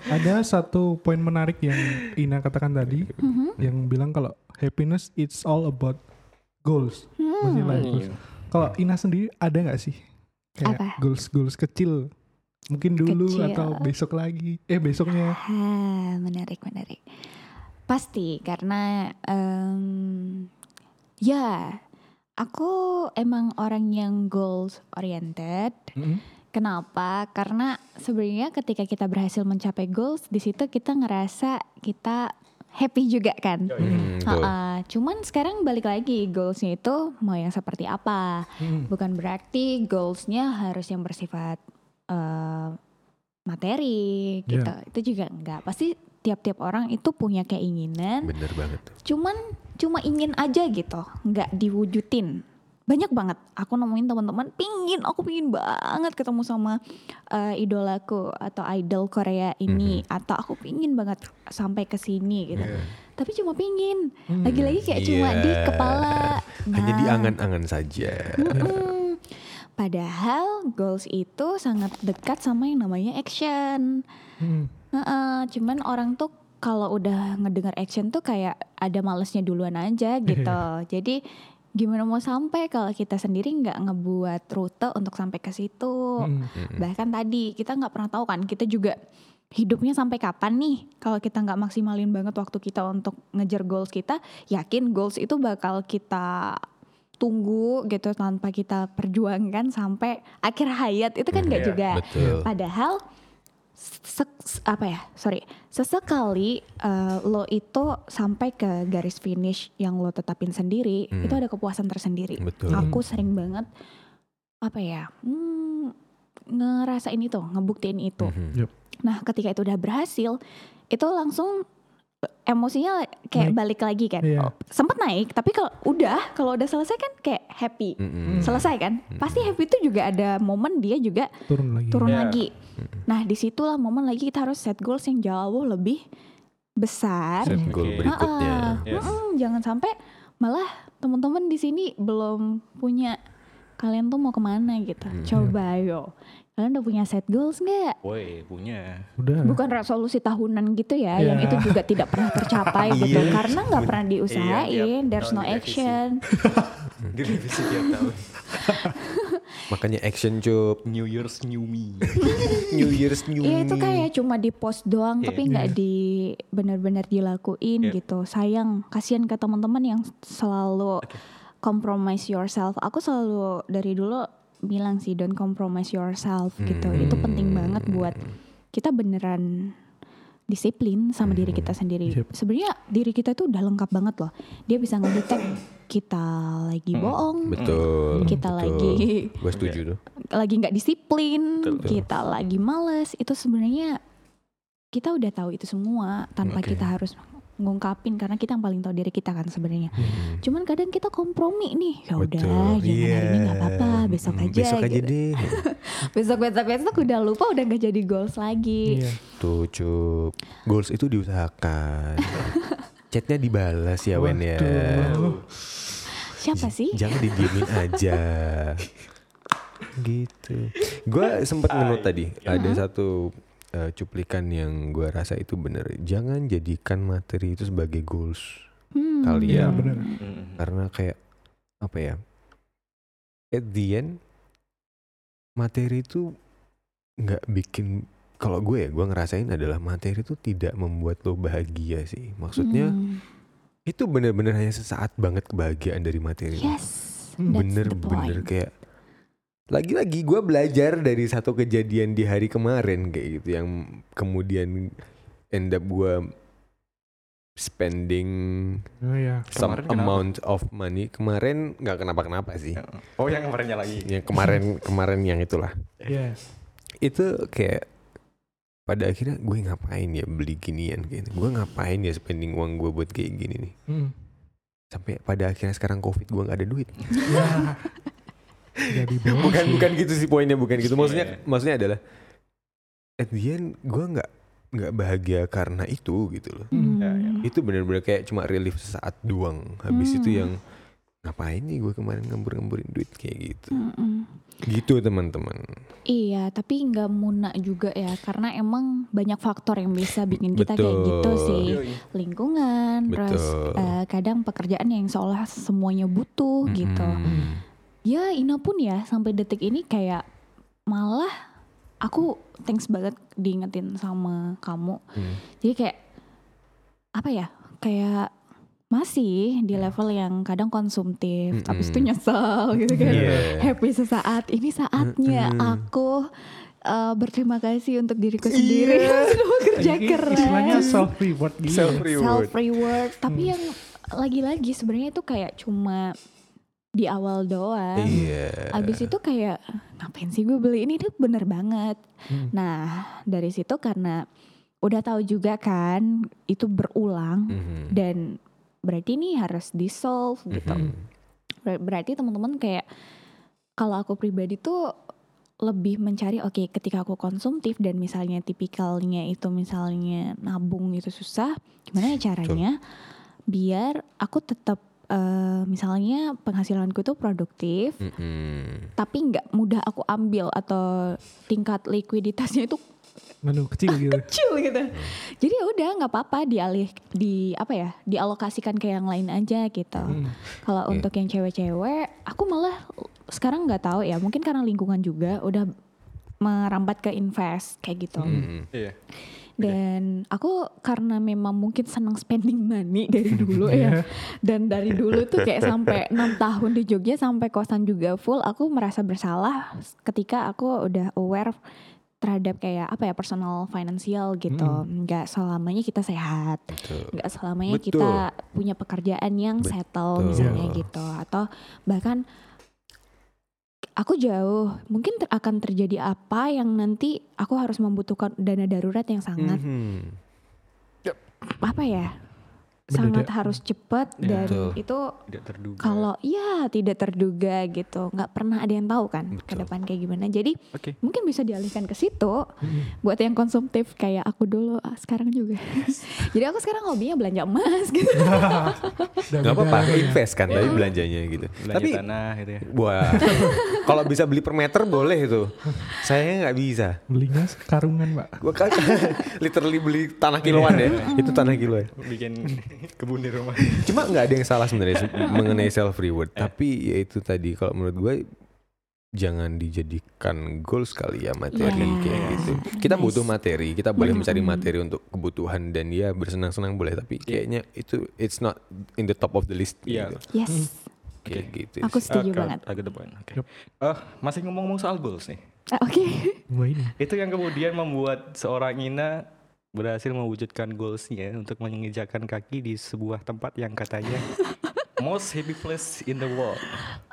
Ada satu poin menarik yang Ina katakan tadi, yang bilang kalau happiness it's all about goals. Maksudnya like goals. Kalau Ina sendiri ada nggak sih kayak Apa? goals goals kecil? Mungkin dulu Kecil. atau besok lagi? Eh besoknya? Ah, menarik, menarik. Pasti karena em, ya aku emang orang yang goals oriented. Mm-mm. Kenapa? Karena sebenarnya ketika kita berhasil mencapai goals, di situ kita ngerasa kita happy juga kan. Hmm, betul. Ha-ha. Cuman sekarang balik lagi goalsnya itu mau yang seperti apa? Mm. Bukan berarti goalsnya harus yang bersifat eh, materi Iya. gitu. Itu juga enggak. Pasti tiap-tiap orang itu punya keinginan. Bener banget. Cuman cuma ingin aja gitu, nggak diwujudin. Banyak banget aku nemuin teman-teman pingin, aku pingin banget ketemu sama eh, idolaku atau idol Korea ini atau aku pingin banget sampai ke sini gitu. Tapi cuma pingin. Lagi-lagi kayak cuma di Iya. kepala. Hanya di Nah, angan-angan saja. mm-mm. Padahal goals itu sangat dekat sama yang namanya action. Heeh, cuman orang tuh kalau udah ngedengar action tuh kayak ada malesnya duluan aja gitu. Jadi gimana mau sampai kalau kita sendiri nggak ngebuat rute untuk sampai ke situ. Mm. Bahkan tadi kita nggak pernah tahu kan kita juga hidupnya sampai kapan nih kalau kita nggak maksimalin banget waktu kita untuk ngejar goals kita yakin goals itu bakal kita tunggu gitu tanpa kita perjuangkan sampai akhir hayat itu kan nggak Iya, juga betul. padahal se- apa ya sorry sesekali eh, lo itu sampai ke garis finish yang lo tetapin sendiri Hmm. itu ada kepuasan tersendiri Betul. aku sering banget apa ya hmm, ngerasain itu ngebuktiin itu Mhm. nah ketika itu udah berhasil itu langsung emosinya kayak Naik. balik lagi kan Iya. Oh, sempet naik tapi kalau udah kalau udah selesai kan kayak happy Mm-mm. selesai kan pasti happy itu juga ada momen dia juga Turun lagi. turun Iya. lagi. Nah di situlah momen lagi kita harus set goals yang jauh lebih besar. Set goal Oke. berikutnya. Ha-ha. Yes. Mm-mm, jangan sampai malah teman-teman di sini belum punya kalian tuh mau ke mana gitu. Coba ayo. Kalian udah punya set goals nggak? Woi, punya. Udah. Bukan resolusi tahunan gitu ya, Iya. yang itu juga tidak pernah tercapai gitu, Iya. karena nggak pernah Iya, diusahain. tiap There's no action. Direvisi tiap tahun. Makanya action cup. New Year's New Me. New Year's New Iya itu Me. kayak cuma di post doang Iya. tapi nggak di benar-benar dilakuin Iya. gitu. Sayang, kasihan ke teman-teman yang selalu compromise yourself. Aku selalu dari dulu bilang sih don't compromise yourself gitu. Itu penting banget buat kita beneran disiplin sama diri kita sendiri. Yep. Sebenarnya diri kita itu udah lengkap banget loh. Dia bisa ngedetect kita lagi bohong, Betul. kita betul. lagi Gue setuju tuh. lagi nggak disiplin, Betul. kita lagi males, itu sebenarnya kita udah tahu itu semua tanpa Oke. kita harus ngungkapin karena kita yang paling tahu diri kita kan sebenarnya. Hmm. Cuman kadang kita kompromi nih, ya udah jangan hari ini nggak Iya. apa-apa, besok Hmm, aja. Besok aja gitu. deh. Besok besok besok udah lupa udah nggak jadi goals lagi. Iya. Tuh cup. Goals itu diusahakan. Chatnya dibalas ya Wen ya. Siapa sih? Jangan didiemin aja. gitu. Gue sempat menurut tadi ada satu eh, cuplikan yang gue rasa itu bener. Jangan jadikan materi itu sebagai goals Hmm. Iya kalian. benar. Karena kayak apa ya? At the end materi itu nggak bikin kalau gue ya gue ngerasain adalah materi itu tidak membuat lo bahagia sih. Maksudnya Hmm. itu bener-bener hanya sesaat banget kebahagiaan dari materi. Yes, bener bener point. kayak lagi-lagi gue belajar dari satu kejadian di hari kemarin kayak gitu yang kemudian end up gue spending Oh iya. some Kemarin kenapa? amount of money kemarin nggak kenapa-kenapa sih Oh yang kemarinnya lagi. yang kemarin kemarin yang itulah Iya. itu kayak pada akhirnya gue ngapain ya beli ginian kayak gue ngapain ya spending uang gue buat kayak gini nih Hmm. sampai pada akhirnya sekarang covid gue nggak ada duit Ya. Jadi boros bukan sih. bukan gitu sih poinnya bukan gitu maksudnya Iya. maksudnya adalah at the end gue nggak nggak bahagia karena itu gitu loh Hmm. Ya, ya. itu bener-bener kayak cuma relief sesaat doang habis itu Hmm. yang ngapain nih gue kemarin ngembur-ngemburin duit kayak gitu Mm-mm. gitu teman-teman Iya, tapi nggak munak juga ya, karena emang banyak faktor yang bisa bikin kita kayak Betul. gitu sih. Yoi. Lingkungan, terus Betul. eh, kadang pekerjaan yang seolah semuanya butuh gitu. Mm-mm. Ya, Ina pun ya sampai detik ini kayak malah aku thanks banget diingetin sama kamu. Hmm. Jadi kayak apa ya? kayak masih di level yang kadang konsumtif, habis itu nyesel gitu kan. Iya. Happy sesaat, ini saatnya aku uh, berterima kasih untuk diriku sendiri yang sudah bekerja keras. Istilahnya self reward gitu. Self reward. self reward tapi yang lagi-lagi sebenarnya itu kayak cuma di awal doang Iya. abis itu kayak ngapain sih gue beli ini tuh bener banget Hmm. nah dari situ karena udah tahu juga kan itu berulang Mhm. dan berarti ini harus di solve gitu Mhm. Ber- berarti teman-teman kayak kalau aku pribadi tuh lebih mencari oke ketika aku konsumtif dan misalnya tipikalnya itu misalnya nabung itu susah gimana ya caranya biar aku tetap eh, misalnya penghasilanku itu produktif Mhm. tapi nggak mudah aku ambil atau tingkat likuiditasnya itu Anu kecil gitu. kecil gitu. Jadi ya udah nggak apa-apa dialih di apa ya dialokasikan ke yang lain aja gitu. Hmm. Kalau Iya. untuk yang cewek-cewek, aku malah sekarang nggak tahu ya mungkin karena lingkungan juga udah merambat ke invest kayak gitu. Mhm. Iya. Dan aku karena memang mungkin senang spending money dari dulu ya. Dan dari dulu tuh kayak sampai enam tahun di Jogja sampai kosan juga full, aku merasa bersalah ketika aku udah aware terhadap kayak apa ya personal financial gitu. Nggak selamanya kita sehat, nggak selamanya Betul. kita punya pekerjaan yang settle Betul. misalnya gitu. Atau bahkan aku jauh mungkin ter- akan terjadi apa yang nanti aku harus membutuhkan dana darurat yang sangat Mhm. apa ya. Sangat harus cepat dan Betul. itu Tidak terduga. kalau ya tidak terduga gitu nggak pernah ada yang tahu kan ke depan kayak gimana jadi Oke. mungkin bisa dialihkan ke situ buat yang konsumtif kayak aku dulu ah, sekarang juga jadi aku sekarang hobinya belanja emas gitu Dan Gak apa-apa, invest kan tapi belanjanya gitu. Belanja tapi tanah gitu ya. wah, kalau bisa beli per meter boleh itu. Saya nggak bisa. Belinya karungan pak. Gua kan literally beli tanah kiloan ya. Itu tanah kiloan. Bikin kebun di rumah. Cuma nggak ada yang salah sebenarnya se- mengenai self reward. Tapi ya itu tadi kalau menurut gue jangan dijadikan goals kali ya materi Yes. kayak gitu. Kita Nice. butuh materi, kita boleh Benar. mencari materi untuk kebutuhan dan ya bersenang-senang boleh. Tapi kayaknya itu it's not in the top of the list. Iya. Gitu. yes Kayak gitu. aku setuju ke- banget eh, ke depan. Oke. Yep. Eh, masih ngomong-ngomong soal goals nih. Ah, oke ini. Itu yang kemudian membuat seorang Ina berhasil mewujudkan goalsnya untuk menginjakan kaki di sebuah tempat yang katanya most happy place in the world.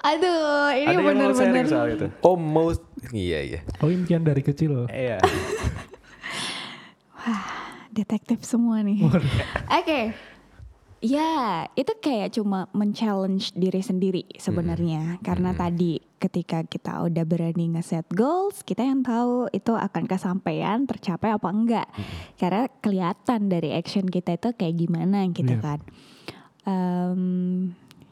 aduh ini soal itu? Oh most iya iya. Oh impian dari kecil. Iya. detektif semua nih. Oke. Ya, itu kayak cuma men-challenge diri sendiri sebenarnya. Karena tadi ketika kita udah berani ngeset goals, kita yang tahu itu akan kesampaian, tercapai apa enggak. Karena kelihatan dari action kita itu kayak gimana gitu Iya. kan. Em,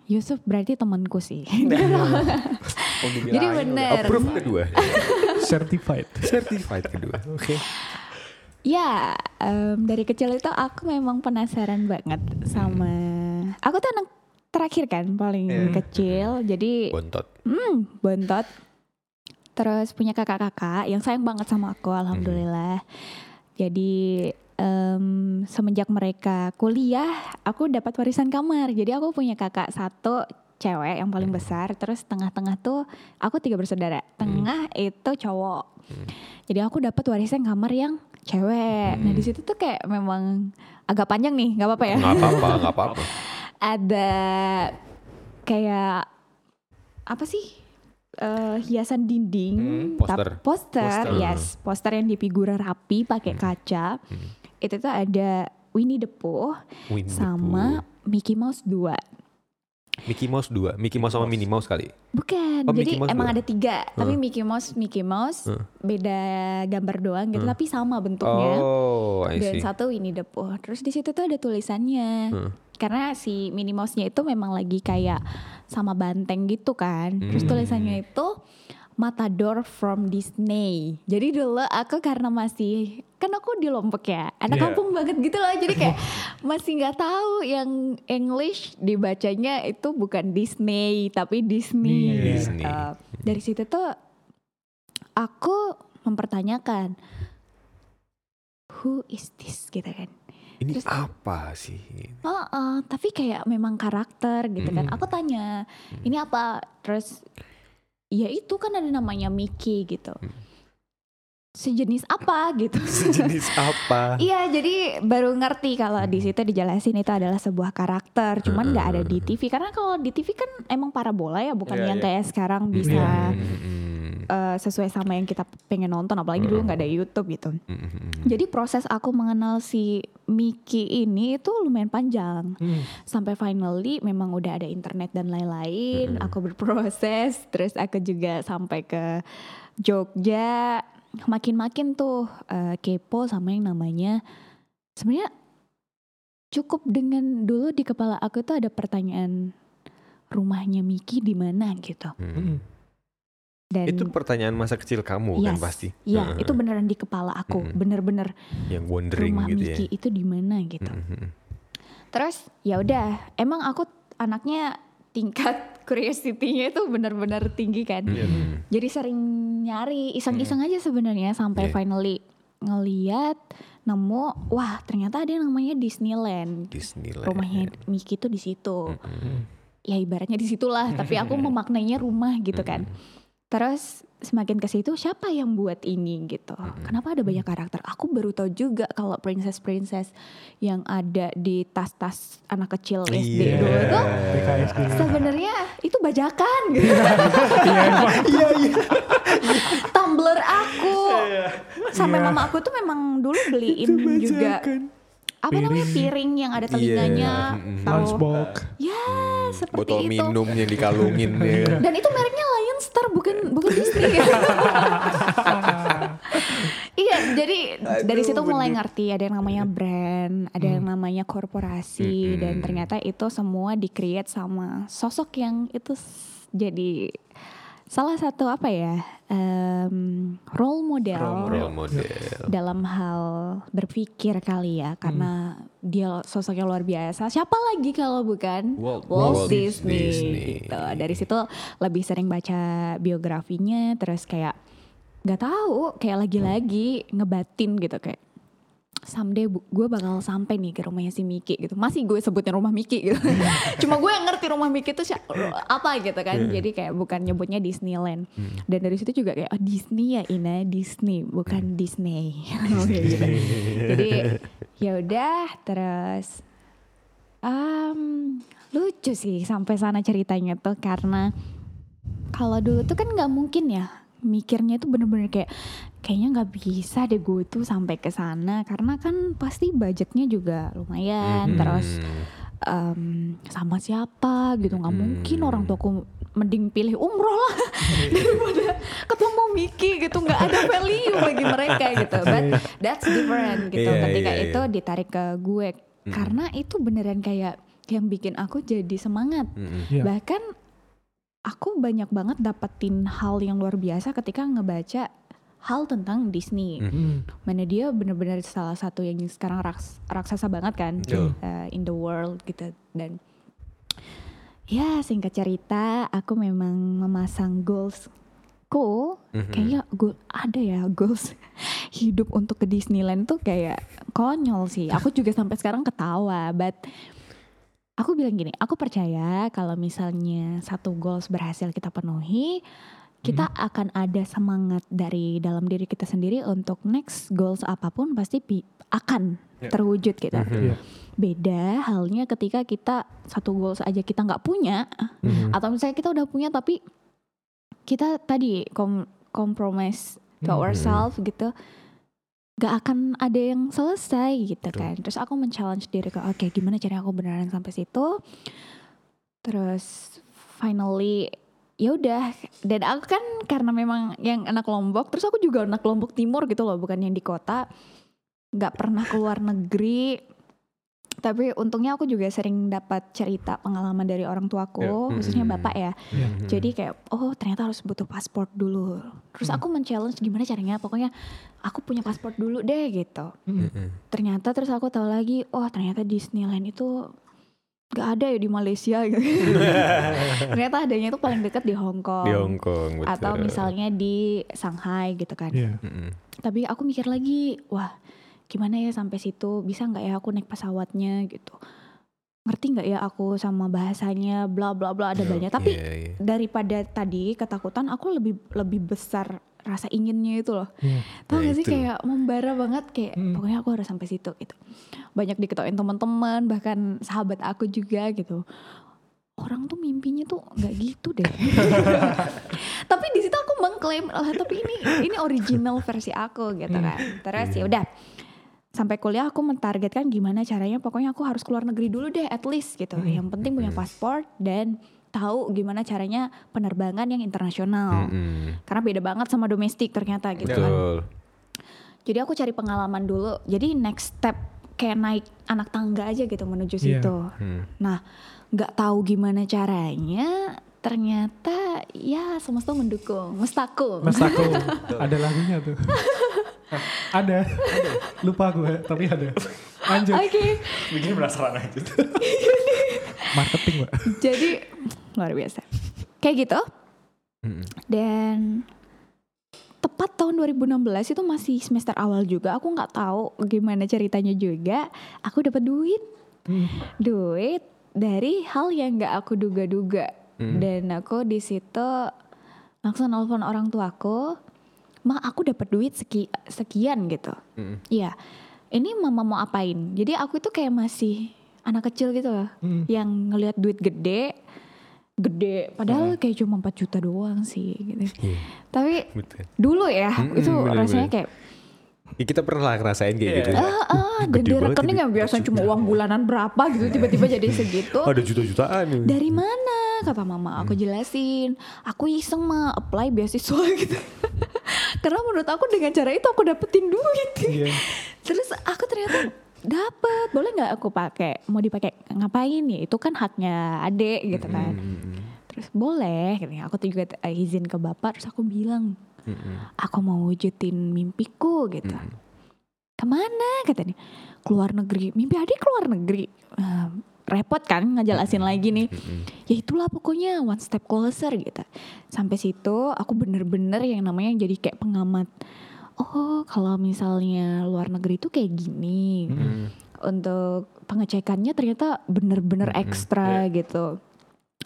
Yusuf berarti temanku sih. Oh, dibilangin Jadi bener. Approve kedua. Certified. Certified kedua. Oke. Ya, em, dari kecil itu aku memang penasaran banget sama. Aku tuh anak terakhir kan, paling Iya. kecil. Jadi, Bontot. hmm, bontot. Terus punya kakak-kakak yang sayang banget sama aku, alhamdulillah. Jadi em, semenjak mereka kuliah, aku dapat warisan kamar. Jadi aku punya kakak satu cewek yang paling besar. Terus tengah-tengah tuh aku tiga bersaudara. Tengah itu cowok. Jadi aku dapat warisan kamar yang cewek. Nah di situ tuh kayak memang agak panjang nih, nggak apa-apa ya? Nggak apa-apa, nggak apa-apa. Ada kayak apa sih? Eh, hiasan dinding, Hmm, poster. poster, Poster. yes, poster yang di figura rapi pakai kaca. Itu tuh ada Winnie the Pooh Winnie the sama Mickey Mouse 2 Mickey Mouse 2. Mickey Mouse sama Minnie Mouse kali. Bukan, Oh, jadi emang dua. ada tiga, tapi Mickey Mouse, Mickey Mouse Huh. beda gambar doang gitu, tapi sama bentuknya. Oh, I Dan see. satu Winnie the Pooh. Terus di situ tuh ada tulisannya. Hmm. Karena si Minnie Mouse-nya itu memang lagi kayak sama banteng gitu kan. Terus Hmm. tulisannya itu Matador from Disney. Jadi dulu aku karena masih kan aku di Lombok ya, anak Iya. kampung banget gitu loh. Jadi kayak masih nggak tahu yang English dibacanya itu bukan Disney tapi Disney. Disney. Uh, dari situ tuh aku mempertanyakan who is this gitu kan. Ini apa sih? Oh, oh, tapi kayak memang karakter gitu kan. Aku tanya, ini apa? Terus ya itu kan ada namanya Mickey gitu. Sejenis apa gitu. Sejenis apa? Iya, jadi baru ngerti kalau di situ dijelasin itu adalah sebuah karakter, cuman nggak ada di TV karena kalau di TV kan emang parabola ya, bukan Iya, yang iya. kayak sekarang bisa Eh, sesuai sama yang kita pengen nonton, apalagi dulu nggak ada YouTube gitu. Jadi proses aku mengenal si Mickey ini itu lumayan panjang. Hmm. Sampai finally memang udah ada internet dan lain-lain. Aku berproses, terus aku juga sampai ke Jogja. Makin-makin tuh eh, kepo sama yang namanya sebenarnya cukup dengan dulu di kepala aku itu ada pertanyaan rumahnya Mickey di mana gitu. Hmm. Dan Itu pertanyaan masa kecil kamu kan Yes. pasti. Iya, Heeh. itu beneran di kepala aku, bener-bener yang wondering rumah gitu Mickey ya. itu di mana gitu. Mm-mm. Terus ya udah, emang aku anaknya tingkat curiosity-nya itu benar-benar tinggi kan. Mm-mm. Jadi sering nyari, iseng-iseng aja sebenarnya sampai Iya. finally ngeliat nemu, wah ternyata ada yang namanya Disneyland. Disneyland. Rumahnya Mickey itu di situ. Mm-mm. Ya ibaratnya di situlah, tapi aku memaknainya rumah gitu kan. Terus semakin ke situ siapa yang buat ini gitu. Kenapa ada banyak karakter? Aku baru tahu juga kalau princess-princess yang ada di tas-tas anak kecil SD Iya. dulu tuh PKSD. sebenarnya itu bajakan gitu. Tumblr aku. Sampai Iya. mama aku tuh memang dulu beliin juga apa namanya piring yang ada telinganya. mm-mm. tahu. Lunchbox. Ya, seperti Botol itu. minum yang dikalungin ya. Dan itu mereknya Lion Star bukan bukan Disney. iya, jadi dari situ mulai ngerti ada yang namanya brand, ada yang namanya korporasi dan ternyata itu semua di-create sama sosok yang itu jadi salah satu apa ya? em, role model Role model. dalam hal berpikir kali ya karena dia sosoknya luar biasa siapa lagi kalau bukan Walt- Walt Walt, Disney, Disney. gitu dari situ lebih sering baca biografinya terus kayak nggak tahu kayak lagi-lagi ngebatin gitu kayak someday gue bakal sampai nih ke rumahnya si Miki gitu. Masih gue sebutnya rumah Miki gitu. Cuma gue yang ngerti rumah Miki itu apa gitu kan. Jadi kayak bukan nyebutnya Disneyland. Dan dari situ juga kayak oh, Disney ya Ina Disney bukan Disney. Oke, gitu. jadi ya udah terus um, lucu sih sampai sana ceritanya tuh. Karena kalau dulu tuh kan nggak mungkin ya mikirnya tuh bener-bener kayak kayaknya nggak bisa deh gue tuh sampai ke sana. Karena kan pasti budgetnya juga lumayan. Mhm. terus em, sama siapa gitu. Nggak mungkin orang tuaku mending pilih umroh lah daripada ketemu Miki gitu. Nggak ada value bagi mereka gitu. But that's different gitu. Iya, ketika iya, itu iya. ditarik ke gue. Karena itu beneran kayak yang bikin aku jadi semangat. Mm-mm. Iya. bahkan aku banyak banget dapetin hal yang luar biasa ketika ngebaca hal tentang Disney Hmm. mana dia bener-bener salah satu yang sekarang raks- raksasa banget kan Betul. uh, in the world gitu dan ya singkat cerita aku memang memasang goals ku Mhm. kayaknya gue ada ya goals hidup untuk ke Disneyland tuh kayak konyol sih aku juga sampai sekarang ketawa but aku bilang gini aku percaya kalau misalnya satu goals berhasil kita penuhi kita akan ada semangat dari dalam diri kita sendiri untuk next goals apa pun pasti pi- akan Ya. terwujud gitu Mhm. Iya. beda halnya ketika kita satu goals aja kita nggak punya Mhm. atau misalnya kita udah punya tapi kita tadi kom compromise to Mhm. ourselves gitu gak akan ada yang selesai gitu Betul. kan terus aku men-challenge diri ke oke gimana caranya aku beneran sampai situ terus finally ya udah dan aku kan karena memang yang anak Lombok terus aku juga anak Lombok Timur gitu loh bukan yang di kota nggak pernah keluar negeri tapi untungnya aku juga sering dapat cerita pengalaman dari orang tuaku Ya. khususnya Hmm. bapak ya Mhm. jadi kayak oh ternyata harus butuh paspor dulu terus aku men-challenge gimana caranya pokoknya aku punya paspor dulu deh gitu Mhm. ternyata terus aku tahu lagi oh ternyata Disneyland itu gak ada ya di Malaysia gitu. ternyata adanya itu paling dekat di Hong Kong di Hong Kong betul. atau misalnya di Shanghai gitu kan Iya. Mhm. tapi aku mikir lagi wah gimana ya sampai situ bisa nggak ya aku naik pesawatnya gitu ngerti nggak ya aku sama bahasanya bla bla bla ada banyak tapi Iya, iya. daripada tadi ketakutan aku lebih lebih besar rasa inginnya itu loh. Tau Nah, gak sih itu. kayak membara banget kayak Hmm. pokoknya aku harus sampai situ gitu. Banyak diketawain teman-teman bahkan sahabat aku juga gitu. Orang tuh mimpinya tuh nggak gitu deh. Tapi di situ aku mengklaim lah tapi ini ini original versi aku gitu kan. Terus ya udah sampai kuliah aku mentargetkan gimana caranya pokoknya aku harus keluar negeri dulu deh at least gitu. Yang penting punya paspor dan tahu gimana caranya penerbangan yang internasional Mm-mm. karena beda banget sama domestik ternyata gitu kan Betul. jadi aku cari pengalaman dulu. Jadi next step kayak naik anak tangga aja gitu menuju Iya. situ. Hmm. Nah, nggak tahu gimana caranya, ternyata ya semesta mendukung, mestakung. Mas aku ada lagunya tuh. ada. Lupa gue, tapi ada. Lanjut. Oke, Bikin penasaran aja. Marketing, Mbak. jadi luar biasa. Kayak gitu. Dan tepat tahun 2016 itu masih semester awal juga. Aku nggak tahu gimana ceritanya juga. Aku dapat duit, Hmm. duit dari hal yang nggak aku duga-duga. Dan aku di situ langsung nelfon orang tuaku, "Ma, aku dapat duit seki- sekian gitu." Iya. Ini mama mau apain? Jadi aku itu kayak masih anak kecil gitu loh. Hmm. Yang ngelihat duit gede, gede. Padahal kayak cuma 4 juta doang sih gitu. Iya, Tapi betul. dulu ya Mm-mm, itu bener-bener. rasanya kayak Ya, kita pernah lah ngerasain kayak Iya. gitu. ah ah dan Gede di rekening yang biasa cuma uang bulanan berapa gitu tiba-tiba jadi segitu. Ada juta-jutaan nih. Dari mana? Kata mama, aku jelasin. Aku iseng mah apply beasiswa gitu. Karena menurut aku dengan cara itu aku dapetin duit. Iya. Terus aku ternyata dapat. Boleh nggak aku pakai? Mau dipakai ngapain ya? Itu kan haknya adek gitu kan. Terus boleh, katanya. aku tuh juga izin ke bapak. Terus aku bilang, aku mau wujudin mimpiku gitu. Ke mana katanya? Keluar negeri. Mimpi adik keluar negeri. Eh, repot kan ngejelasin lagi nih. Ya itulah pokoknya one step closer gitu. Sampai situ aku bener-bener yang namanya jadi kayak pengamat. Oh kalau misalnya luar negeri itu kayak gini. Untuk pengecekannya ternyata bener-bener ekstra gitu.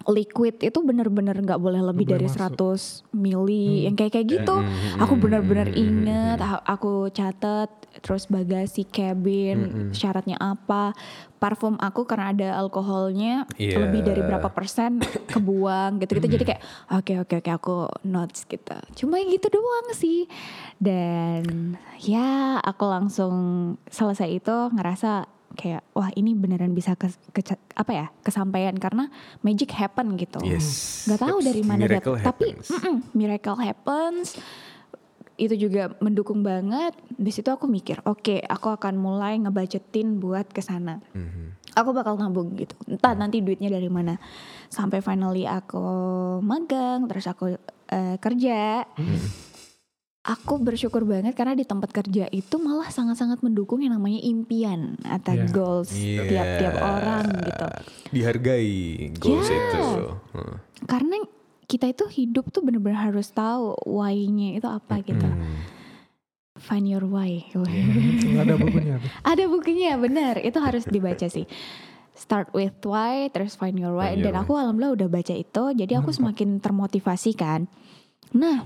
Liquid itu bener-bener nggak boleh lebih Nggak dari boleh 100 mili yang kayak kayak gitu. Aku bener-bener inget, a- aku catat terus bagasi cabin syaratnya apa, parfum aku karena ada alkoholnya Iya. lebih dari berapa persen kebuang gitu-gitu. Jadi kayak oke oke oke aku notes gitu. Cuma gitu doang sih. Dan ya aku langsung selesai itu ngerasa kayak wah ini beneran bisa ke, ke- apa ya kesampaian karena magic happen gitu. Yes. Gak tahu dari mana miracle tapi happens. mm-mm, miracle happens. Itu juga mendukung banget. Di situ aku mikir, oke, aku akan mulai ngebajetin buat ke sana. Mhm. Aku bakal nabung gitu. Entah nanti duitnya dari mana. Sampai finally aku magang, terus aku eh, kerja. Aku bersyukur banget karena di tempat kerja itu malah sangat-sangat mendukung yang namanya impian atau Iya. goals Iya. tiap-tiap orang gitu. Dihargai goals Yeah. itu. Heeh. Karena kita itu hidup tuh bener-bener harus tahu why-nya itu apa gitu. Hmm. Find your why. Ada bukunya. Ada bukunya bener, itu harus dibaca sih. Start with why, terus find your why. Find your Dan aku alhamdulillah udah baca itu, jadi aku semakin termotivasi kan. Nah,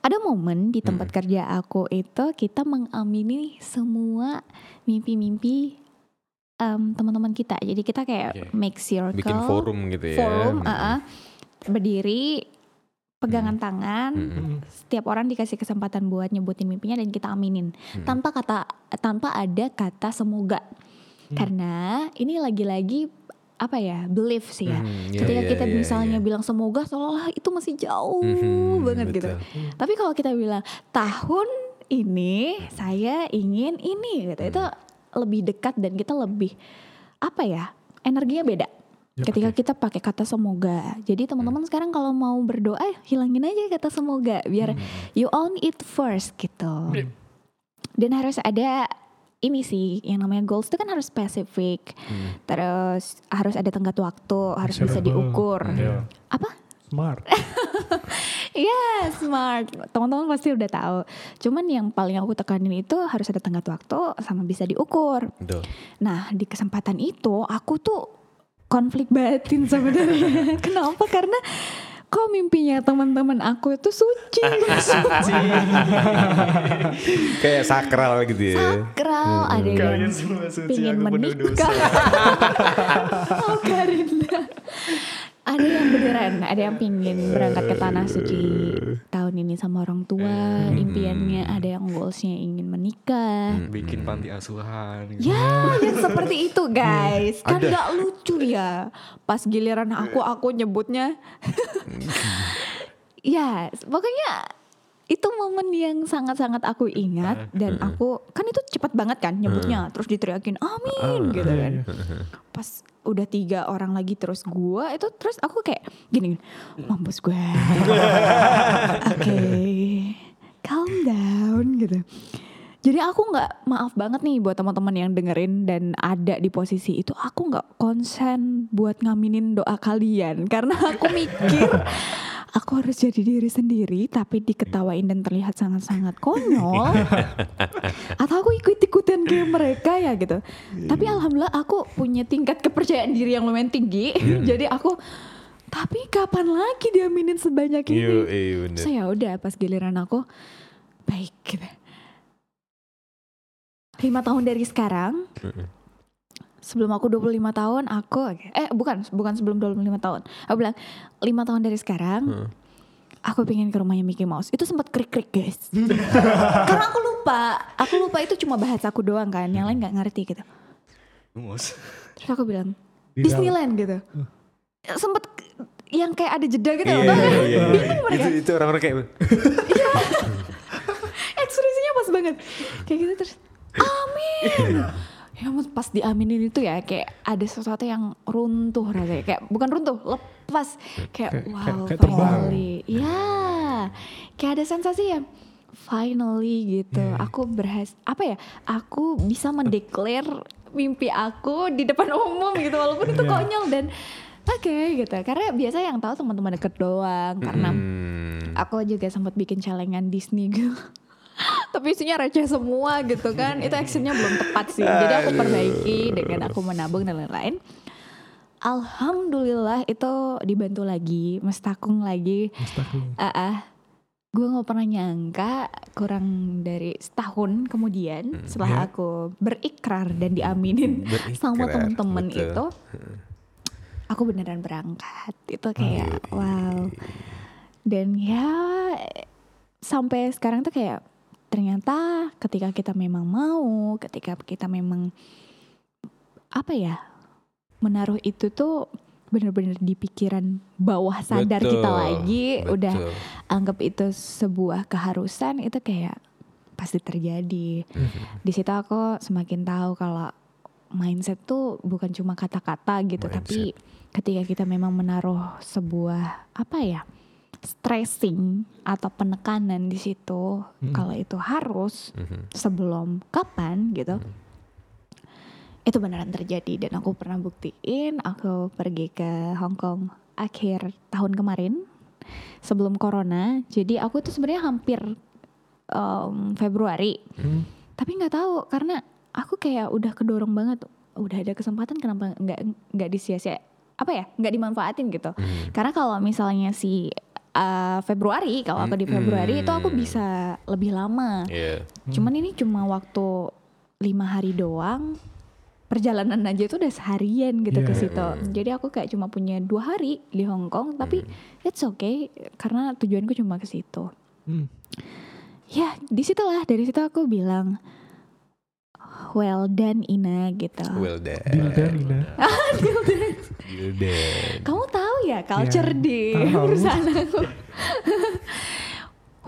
ada momen di tempat kerja aku itu kita mengamini semua mimpi-mimpi em, teman-teman kita. Jadi kita kayak Oke. make circle, Bikin forum gitu ya. forum, Hmm. uh-uh. Berdiri, pegangan tangan, Hmm. setiap orang dikasih kesempatan buat nyebutin mimpinya dan kita aminin. Tanpa kata tanpa ada kata semoga. Karena ini lagi-lagi apa ya belief sih ya. Hmm, iya, ketika iya, kita iya, misalnya iya. bilang semoga seolah itu masih jauh Mhm, banget gitu. betul. tapi kalau kita bilang tahun ini saya ingin ini gitu itu lebih dekat dan kita lebih apa ya energinya beda Yap, ketika kita pakai kata semoga jadi teman-teman sekarang kalau mau berdoa hilangin aja kata semoga biar you own it first gitu dan harus ada ini sih yang namanya goals itu kan harus spesifik terus harus ada tenggat waktu harus bisa diukur Iya. apa Smart. Ya smart. Teman-teman pasti udah tahu. Cuman yang paling aku tekanin itu harus ada tenggat waktu sama bisa diukur. Betul. Nah di kesempatan itu aku tuh konflik batin sebenarnya. Kenapa? Karena kok mimpinya teman-teman aku itu suci, suci, Kayak sakral gitu ya. sakral. Ada yang Kalian semua suci, pingin menikah. oh Karinda. Ada yang beneran, ada yang pingin berangkat ke tanah suci tahun ini sama orang tua, impiannya ada yang goalsnya ingin menikah. Bikin panti asuhan. gitu. Ya, yang seperti itu guys. Kan gak lucu ya. Pas giliran aku, aku nyebutnya. ya, pokoknya itu momen yang sangat-sangat aku ingat dan aku kan itu cepat banget kan nyebutnya terus diteriakin amin gitu kan. pas udah tiga orang lagi terus gua itu terus aku kayak gini mampus gue oke calm down gitu. Jadi aku nggak maaf banget nih buat teman-teman yang dengerin dan ada di posisi itu aku nggak konsen buat ngaminin doa kalian. Karena aku mikir aku harus jadi diri sendiri tapi diketawain dan terlihat sangat-sangat konyol. Atau aku ikut-ikutan kayak mereka ya gitu. Tapi alhamdulillah aku punya tingkat kepercayaan diri yang lumayan tinggi. Jadi aku tapi kapan lagi diaminin sebanyak ini? Yo, eh, bener. So ya udah pas giliran aku baik gitu. Lima tahun dari sekarang, sebelum aku 25 tahun aku eh bukan bukan sebelum 25 tahun. Aku bilang lima tahun dari sekarang aku pengen ke rumahnya Mickey Mouse. Itu sempat krik-krik guys. Karena aku lupa, aku lupa itu cuma bahasaku doang kan, yang lain nggak ngerti gitu. Terus aku bilang Di Disneyland gitu. Sempet yang kayak ada jeda gitu. Iya, iya, nggak? iya, iya. Bingung mereka. Itu, itu orang-orang kayak ekspresinya pas banget kayak gitu terus amin ya pas diaminin itu ya kayak ada sesuatu yang runtuh rasanya kayak bukan runtuh lepas kayak wow kayak- kayak terbang. finally ya kayak ada sensasi ya finally gitu aku berhasil apa ya aku bisa mendeklar mimpi aku di depan umum gitu walaupun itu Iya. konyol dan oke gitu karena biasa yang tahu teman-teman deket doang karena Hmm. aku juga sempat bikin celengan Disney gitu. Tapi isinya receh semua gitu kan. Itu actionnya belum tepat sih. Jadi aku perbaiki dengan aku menabung dan lain-lain. Alhamdulillah itu dibantu lagi, mestakung lagi. Ah, ah. gue nggak pernah nyangka kurang dari setahun kemudian setelah Iya. aku berikrar dan diaminin sama Berikrar, temen-temen betul. itu, aku beneran berangkat. Itu kayak wow. Dan ya sampai sekarang tuh kayak ternyata ketika kita memang mau, ketika kita memang apa ya menaruh itu tuh bener-bener di pikiran bawah sadar kita Betul, lagi udah betul. anggap itu sebuah keharusan itu kayak pasti terjadi. Mhm. Di situ aku semakin tahu kalau mindset tuh bukan cuma kata-kata gitu, tapi ketika kita memang menaruh sebuah apa ya stressing atau penekanan di situ, kalau itu harus Mhm. sebelum kapan gitu. Itu beneran terjadi dan aku pernah buktiin aku pergi ke Hong Kong akhir tahun kemarin sebelum corona. Jadi aku tuh sebenarnya hampir em, Februari. Hmm. Tapi nggak tahu karena aku kayak udah kedorong banget udah ada kesempatan kenapa nggak nggak disia-sia apa ya nggak dimanfaatin gitu. Hmm. Karena kalau misalnya si uh, Februari kalau aku di Februari itu aku Hmm. bisa lebih lama. Iya. Cuman ini cuma waktu lima hari doang. Perjalanan aja itu udah seharian gitu ke Iya. situ. Jadi aku kayak cuma punya dua hari di Hong Kong, tapi Hmm. it's okay karena tujuanku cuma ke situ. Hmm. Ya, di situlah dari situ aku bilang, well done Ina gitu. Well done. Dildan Ina. Well done. Kamu tahu ya culture Ya, di perusahaan aku.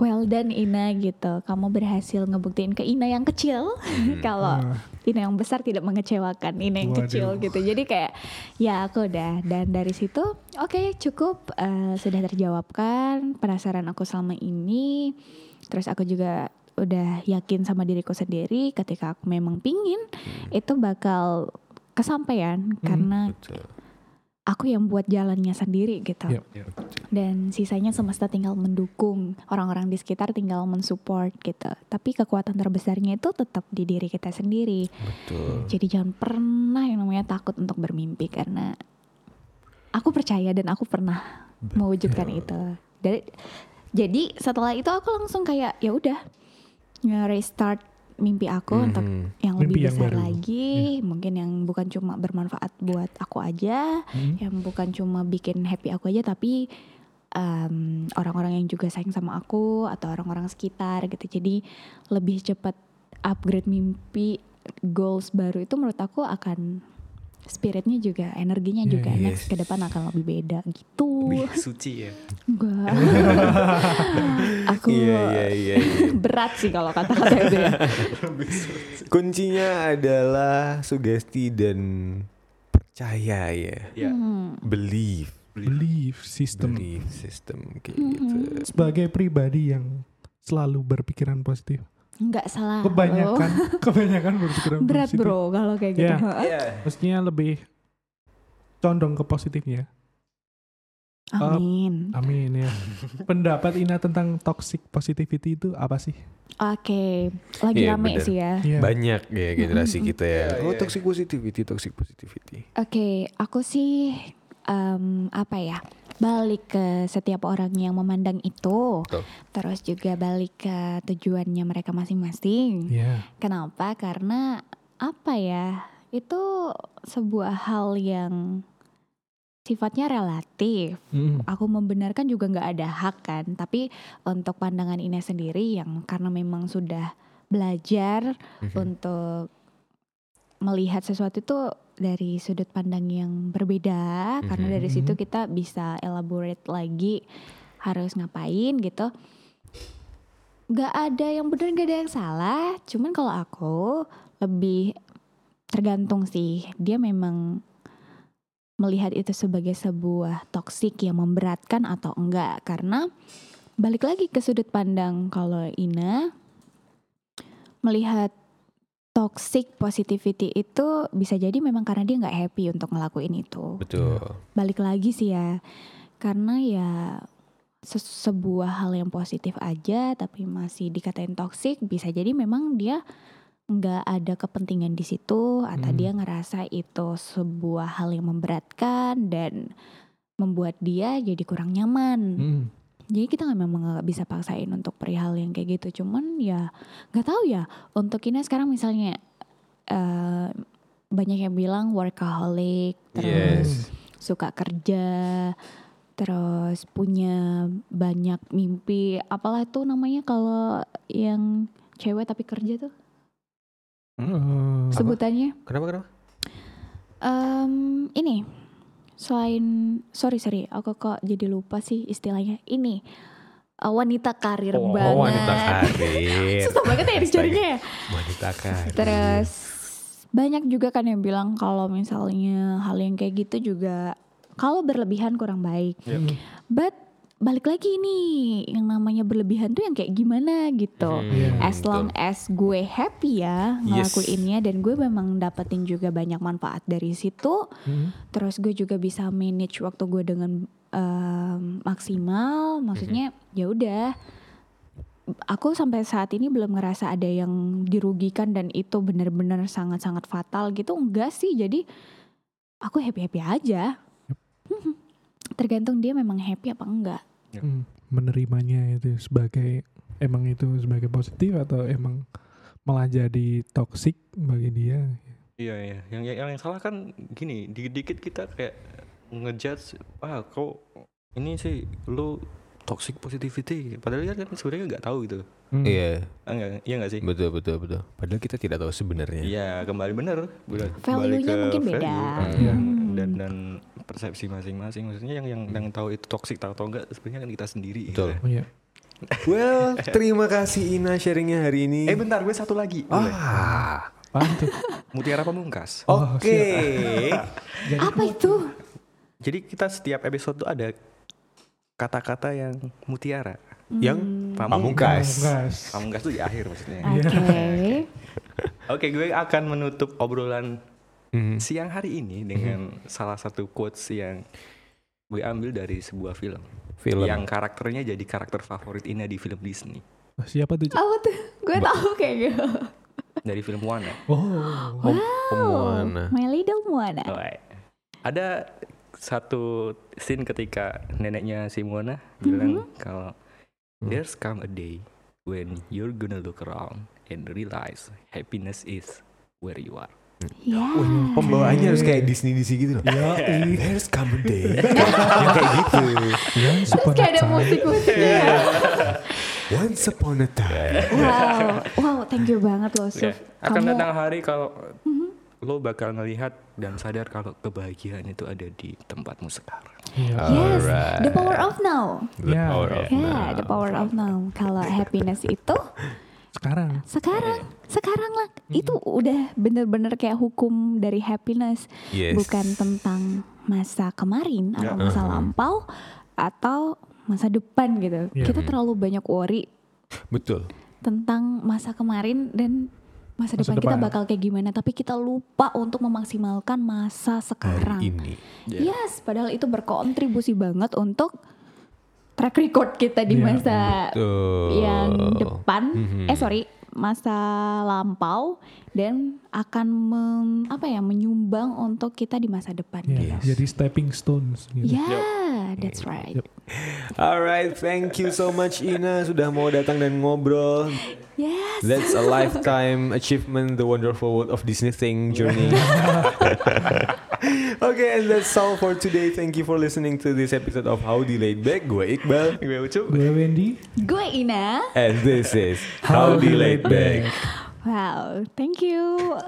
well done Ina gitu. Kamu berhasil ngebuktiin ke Ina yang kecil kalau Ah. Ina yang besar tidak mengecewakan Ina yang Waduh. kecil gitu. Jadi kayak ya aku udah dan dari situ oke cukup eh, sudah terjawabkan penasaran aku selama ini. Terus aku juga udah yakin sama diriku sendiri ketika aku memang pingin itu bakal kesampaian karena Betul. Aku yang buat jalannya sendiri gitu. Yep. dan sisanya semesta tinggal mendukung orang-orang di sekitar tinggal mensupport gitu tapi kekuatan terbesarnya itu tetap di diri kita sendiri Betul. jadi jangan pernah yang namanya takut untuk bermimpi karena aku percaya dan aku pernah mewujudkan itu dari jadi setelah itu aku langsung kayak ya udah nge-restart mimpi aku untuk Mhm. yang Mimpi lebih yang besar baru. lagi mungkin yang bukan cuma bermanfaat buat aku aja Hmm. yang bukan cuma bikin happy aku aja tapi em, orang-orang yang juga sayang sama aku atau orang-orang sekitar gitu jadi lebih cepat upgrade mimpi goals baru itu menurut aku akan spiritnya juga energinya Iya, juga iya. next ke depan akan lebih beda gitu Lebih suci ya. enggak aku Iya iya iya. iya. berat sih kalau kata-kata itu ya Kuncinya adalah sugesti dan percaya ya. Ya. Hmm. Believe. Belief system. Belief system kayak Hmm. gitu. Sebagai pribadi yang selalu berpikiran positif. Nggak salah Kebanyakan kebanyakan berpikiran berat bro kalau kayak gitu Iya. Iya. Mestinya lebih condong ke positifnya. amin Amin ya. Pendapat Ina tentang toxic positivity itu apa sih? Oke, lagi Iya, rame bener. sih ya. Iya. Banyak ya generasi Mm-mm. kita ya. Oh toxic positivity, toxic positivity. Oke, aku sih em, apa ya? Balik ke setiap orang yang memandang itu, Betul. terus juga balik ke tujuannya mereka masing-masing. Iya. Kenapa? Karena apa ya? Itu sebuah hal yang sifatnya relatif. Mm. Aku membenarkan juga nggak ada hak kan, tapi untuk pandangan Ina sendiri yang karena memang sudah belajar Mhm. untuk melihat sesuatu itu dari sudut pandang yang berbeda karena dari Mhm. situ kita bisa elaborate lagi harus ngapain gitu. Nggak ada yang benar nggak ada yang salah cuman kalau aku lebih tergantung sih. Dia memang melihat itu sebagai sebuah toksik yang memberatkan atau enggak. Karena balik lagi ke sudut pandang kalau Ina melihat toxic positivity itu bisa jadi memang karena dia nggak happy untuk ngelakuin itu. Betul. Balik lagi sih ya, karena ya se- sebuah hal yang positif aja tapi masih dikatain toxic bisa jadi memang dia nggak ada kepentingan di situ atau Hmm. dia ngerasa itu sebuah hal yang memberatkan dan membuat dia jadi kurang nyaman. Mm. Jadi kita nggak memang nggak bisa paksain untuk perihal yang kayak gitu. Cuman ya nggak tahu ya. Untuk Ina sekarang misalnya eh, banyak yang bilang workaholic, terus Yes. suka kerja, terus punya banyak mimpi. Apalah itu namanya kalau yang cewek tapi kerja tuh Eh, sebutannya? Kenapa kenapa? Em, ini selain sorry sorry aku kok jadi lupa sih istilahnya ini eh, wanita karir Oh, banget. Oh wanita karir. Susah banget ya dicarinya ya. Wanita karir. Terus banyak juga kan yang bilang kalau misalnya hal yang kayak gitu juga kalau berlebihan kurang baik. mm. But balik lagi nih yang namanya berlebihan tuh yang kayak gimana gitu. Hmm, Iya. As long betul. as gue happy ya Yes. ngelakuinnya dan gue memang dapetin juga banyak manfaat dari situ. Mm. Terus gue juga bisa manage waktu gue dengan em, maksimal. Maksudnya ya udah. Aku sampai saat ini belum ngerasa ada yang dirugikan dan itu benar-benar sangat-sangat fatal gitu. Enggak sih. Jadi aku happy-happy aja. Tergantung dia memang happy apa enggak. Mm. Menerimanya itu sebagai emang itu sebagai positif atau emang malah jadi toxic bagi dia. Iya iya. Yang yang, yang salah kan gini, dikit-dikit kita kayak ngejudge, ah kok ini sih lu toxic positivity. Padahal dia kan sebenarnya nggak tahu gitu. Mm. Iya, Ah, enggak, iya nggak sih? betul betul betul. Padahal kita tidak tahu sebenarnya. Iya, kembali bener. Balik- Value-nya mungkin beda. value. Iya. Hmm. Dan dan persepsi masing-masing. Maksudnya yang yang yang tahu itu toxic tahu atau enggak sebenarnya kan kita sendiri. Betul. Oh, iya. Well, terima kasih Ina sharingnya hari ini. Eh bentar, gue satu lagi. Ah, Apaan tuh? Mutiara Pamungkas. Oh, oke. Jadi Apa itu? Jadi kita setiap episode tuh ada kata-kata yang mutiara. Yang Hmm. Pamungkas. Pamungkas. Pamungkas tuh di akhir maksudnya. Oke. Oke, gue akan menutup obrolan Mhm. siang hari ini dengan salah satu quotes yang gue ambil dari sebuah film, Film. yang karakternya jadi karakter favorit Ina di film Disney Oh, Siapa tuh? Apa tuh? Gue tahu kayak gitu. dari film Moana. Oh, Om, Om Moana. My Little Moana. Alright. Ada satu scene ketika neneknya si Moana bilang kalau there's come a day when you're gonna look around and realize happiness is where you are. Ya. Pembawaannya harus kayak Disney Disney gitu loh. ya. There's come a day. Yang kayak gitu. ya, Terus super kayak ada musik-musiknya. Once upon a time. Wow, wow, thank you banget loh, Ya, Suf. akan Kamu datang hari kalau lo bakal ngelihat dan sadar kalau kebahagiaan itu ada di tempatmu sekarang. Iya. Yes, Alright. the power of now. The Yeah. power of Ya, now. the power of now. Kalau happiness itu Sekarang. sekarang, sekarang lah. Itu udah bener-bener kayak hukum dari happiness. Yes. Bukan tentang masa kemarin atau Ya. masa lampau atau masa depan gitu. Iya. Kita terlalu banyak worry Betul. tentang masa kemarin dan masa, Masa depan, kita depan. bakal kayak gimana. Tapi kita lupa untuk memaksimalkan masa sekarang. Hari ini. Yes, padahal itu berkontribusi banget untuk track record kita di Iya, masa Betul. yang depan. Mhm. Eh sorry, masa lampau dan akan mem- apa ya menyumbang untuk kita di masa depan. Ya, gitu. Jadi stepping stones gitu. Yeah, that's right. Yep. Alright, thank you so much Ina sudah mau datang dan ngobrol. Yes. That's a lifetime achievement, the wonderful world of Disney thing journey. okay, and that's all for today. Thank you for listening to this episode of Howdy Laid Back. Gue Iqbal, Gue ucup. Gue Wendy. Gue Ina. and this is Howdy Laid Back. Wow, thank you.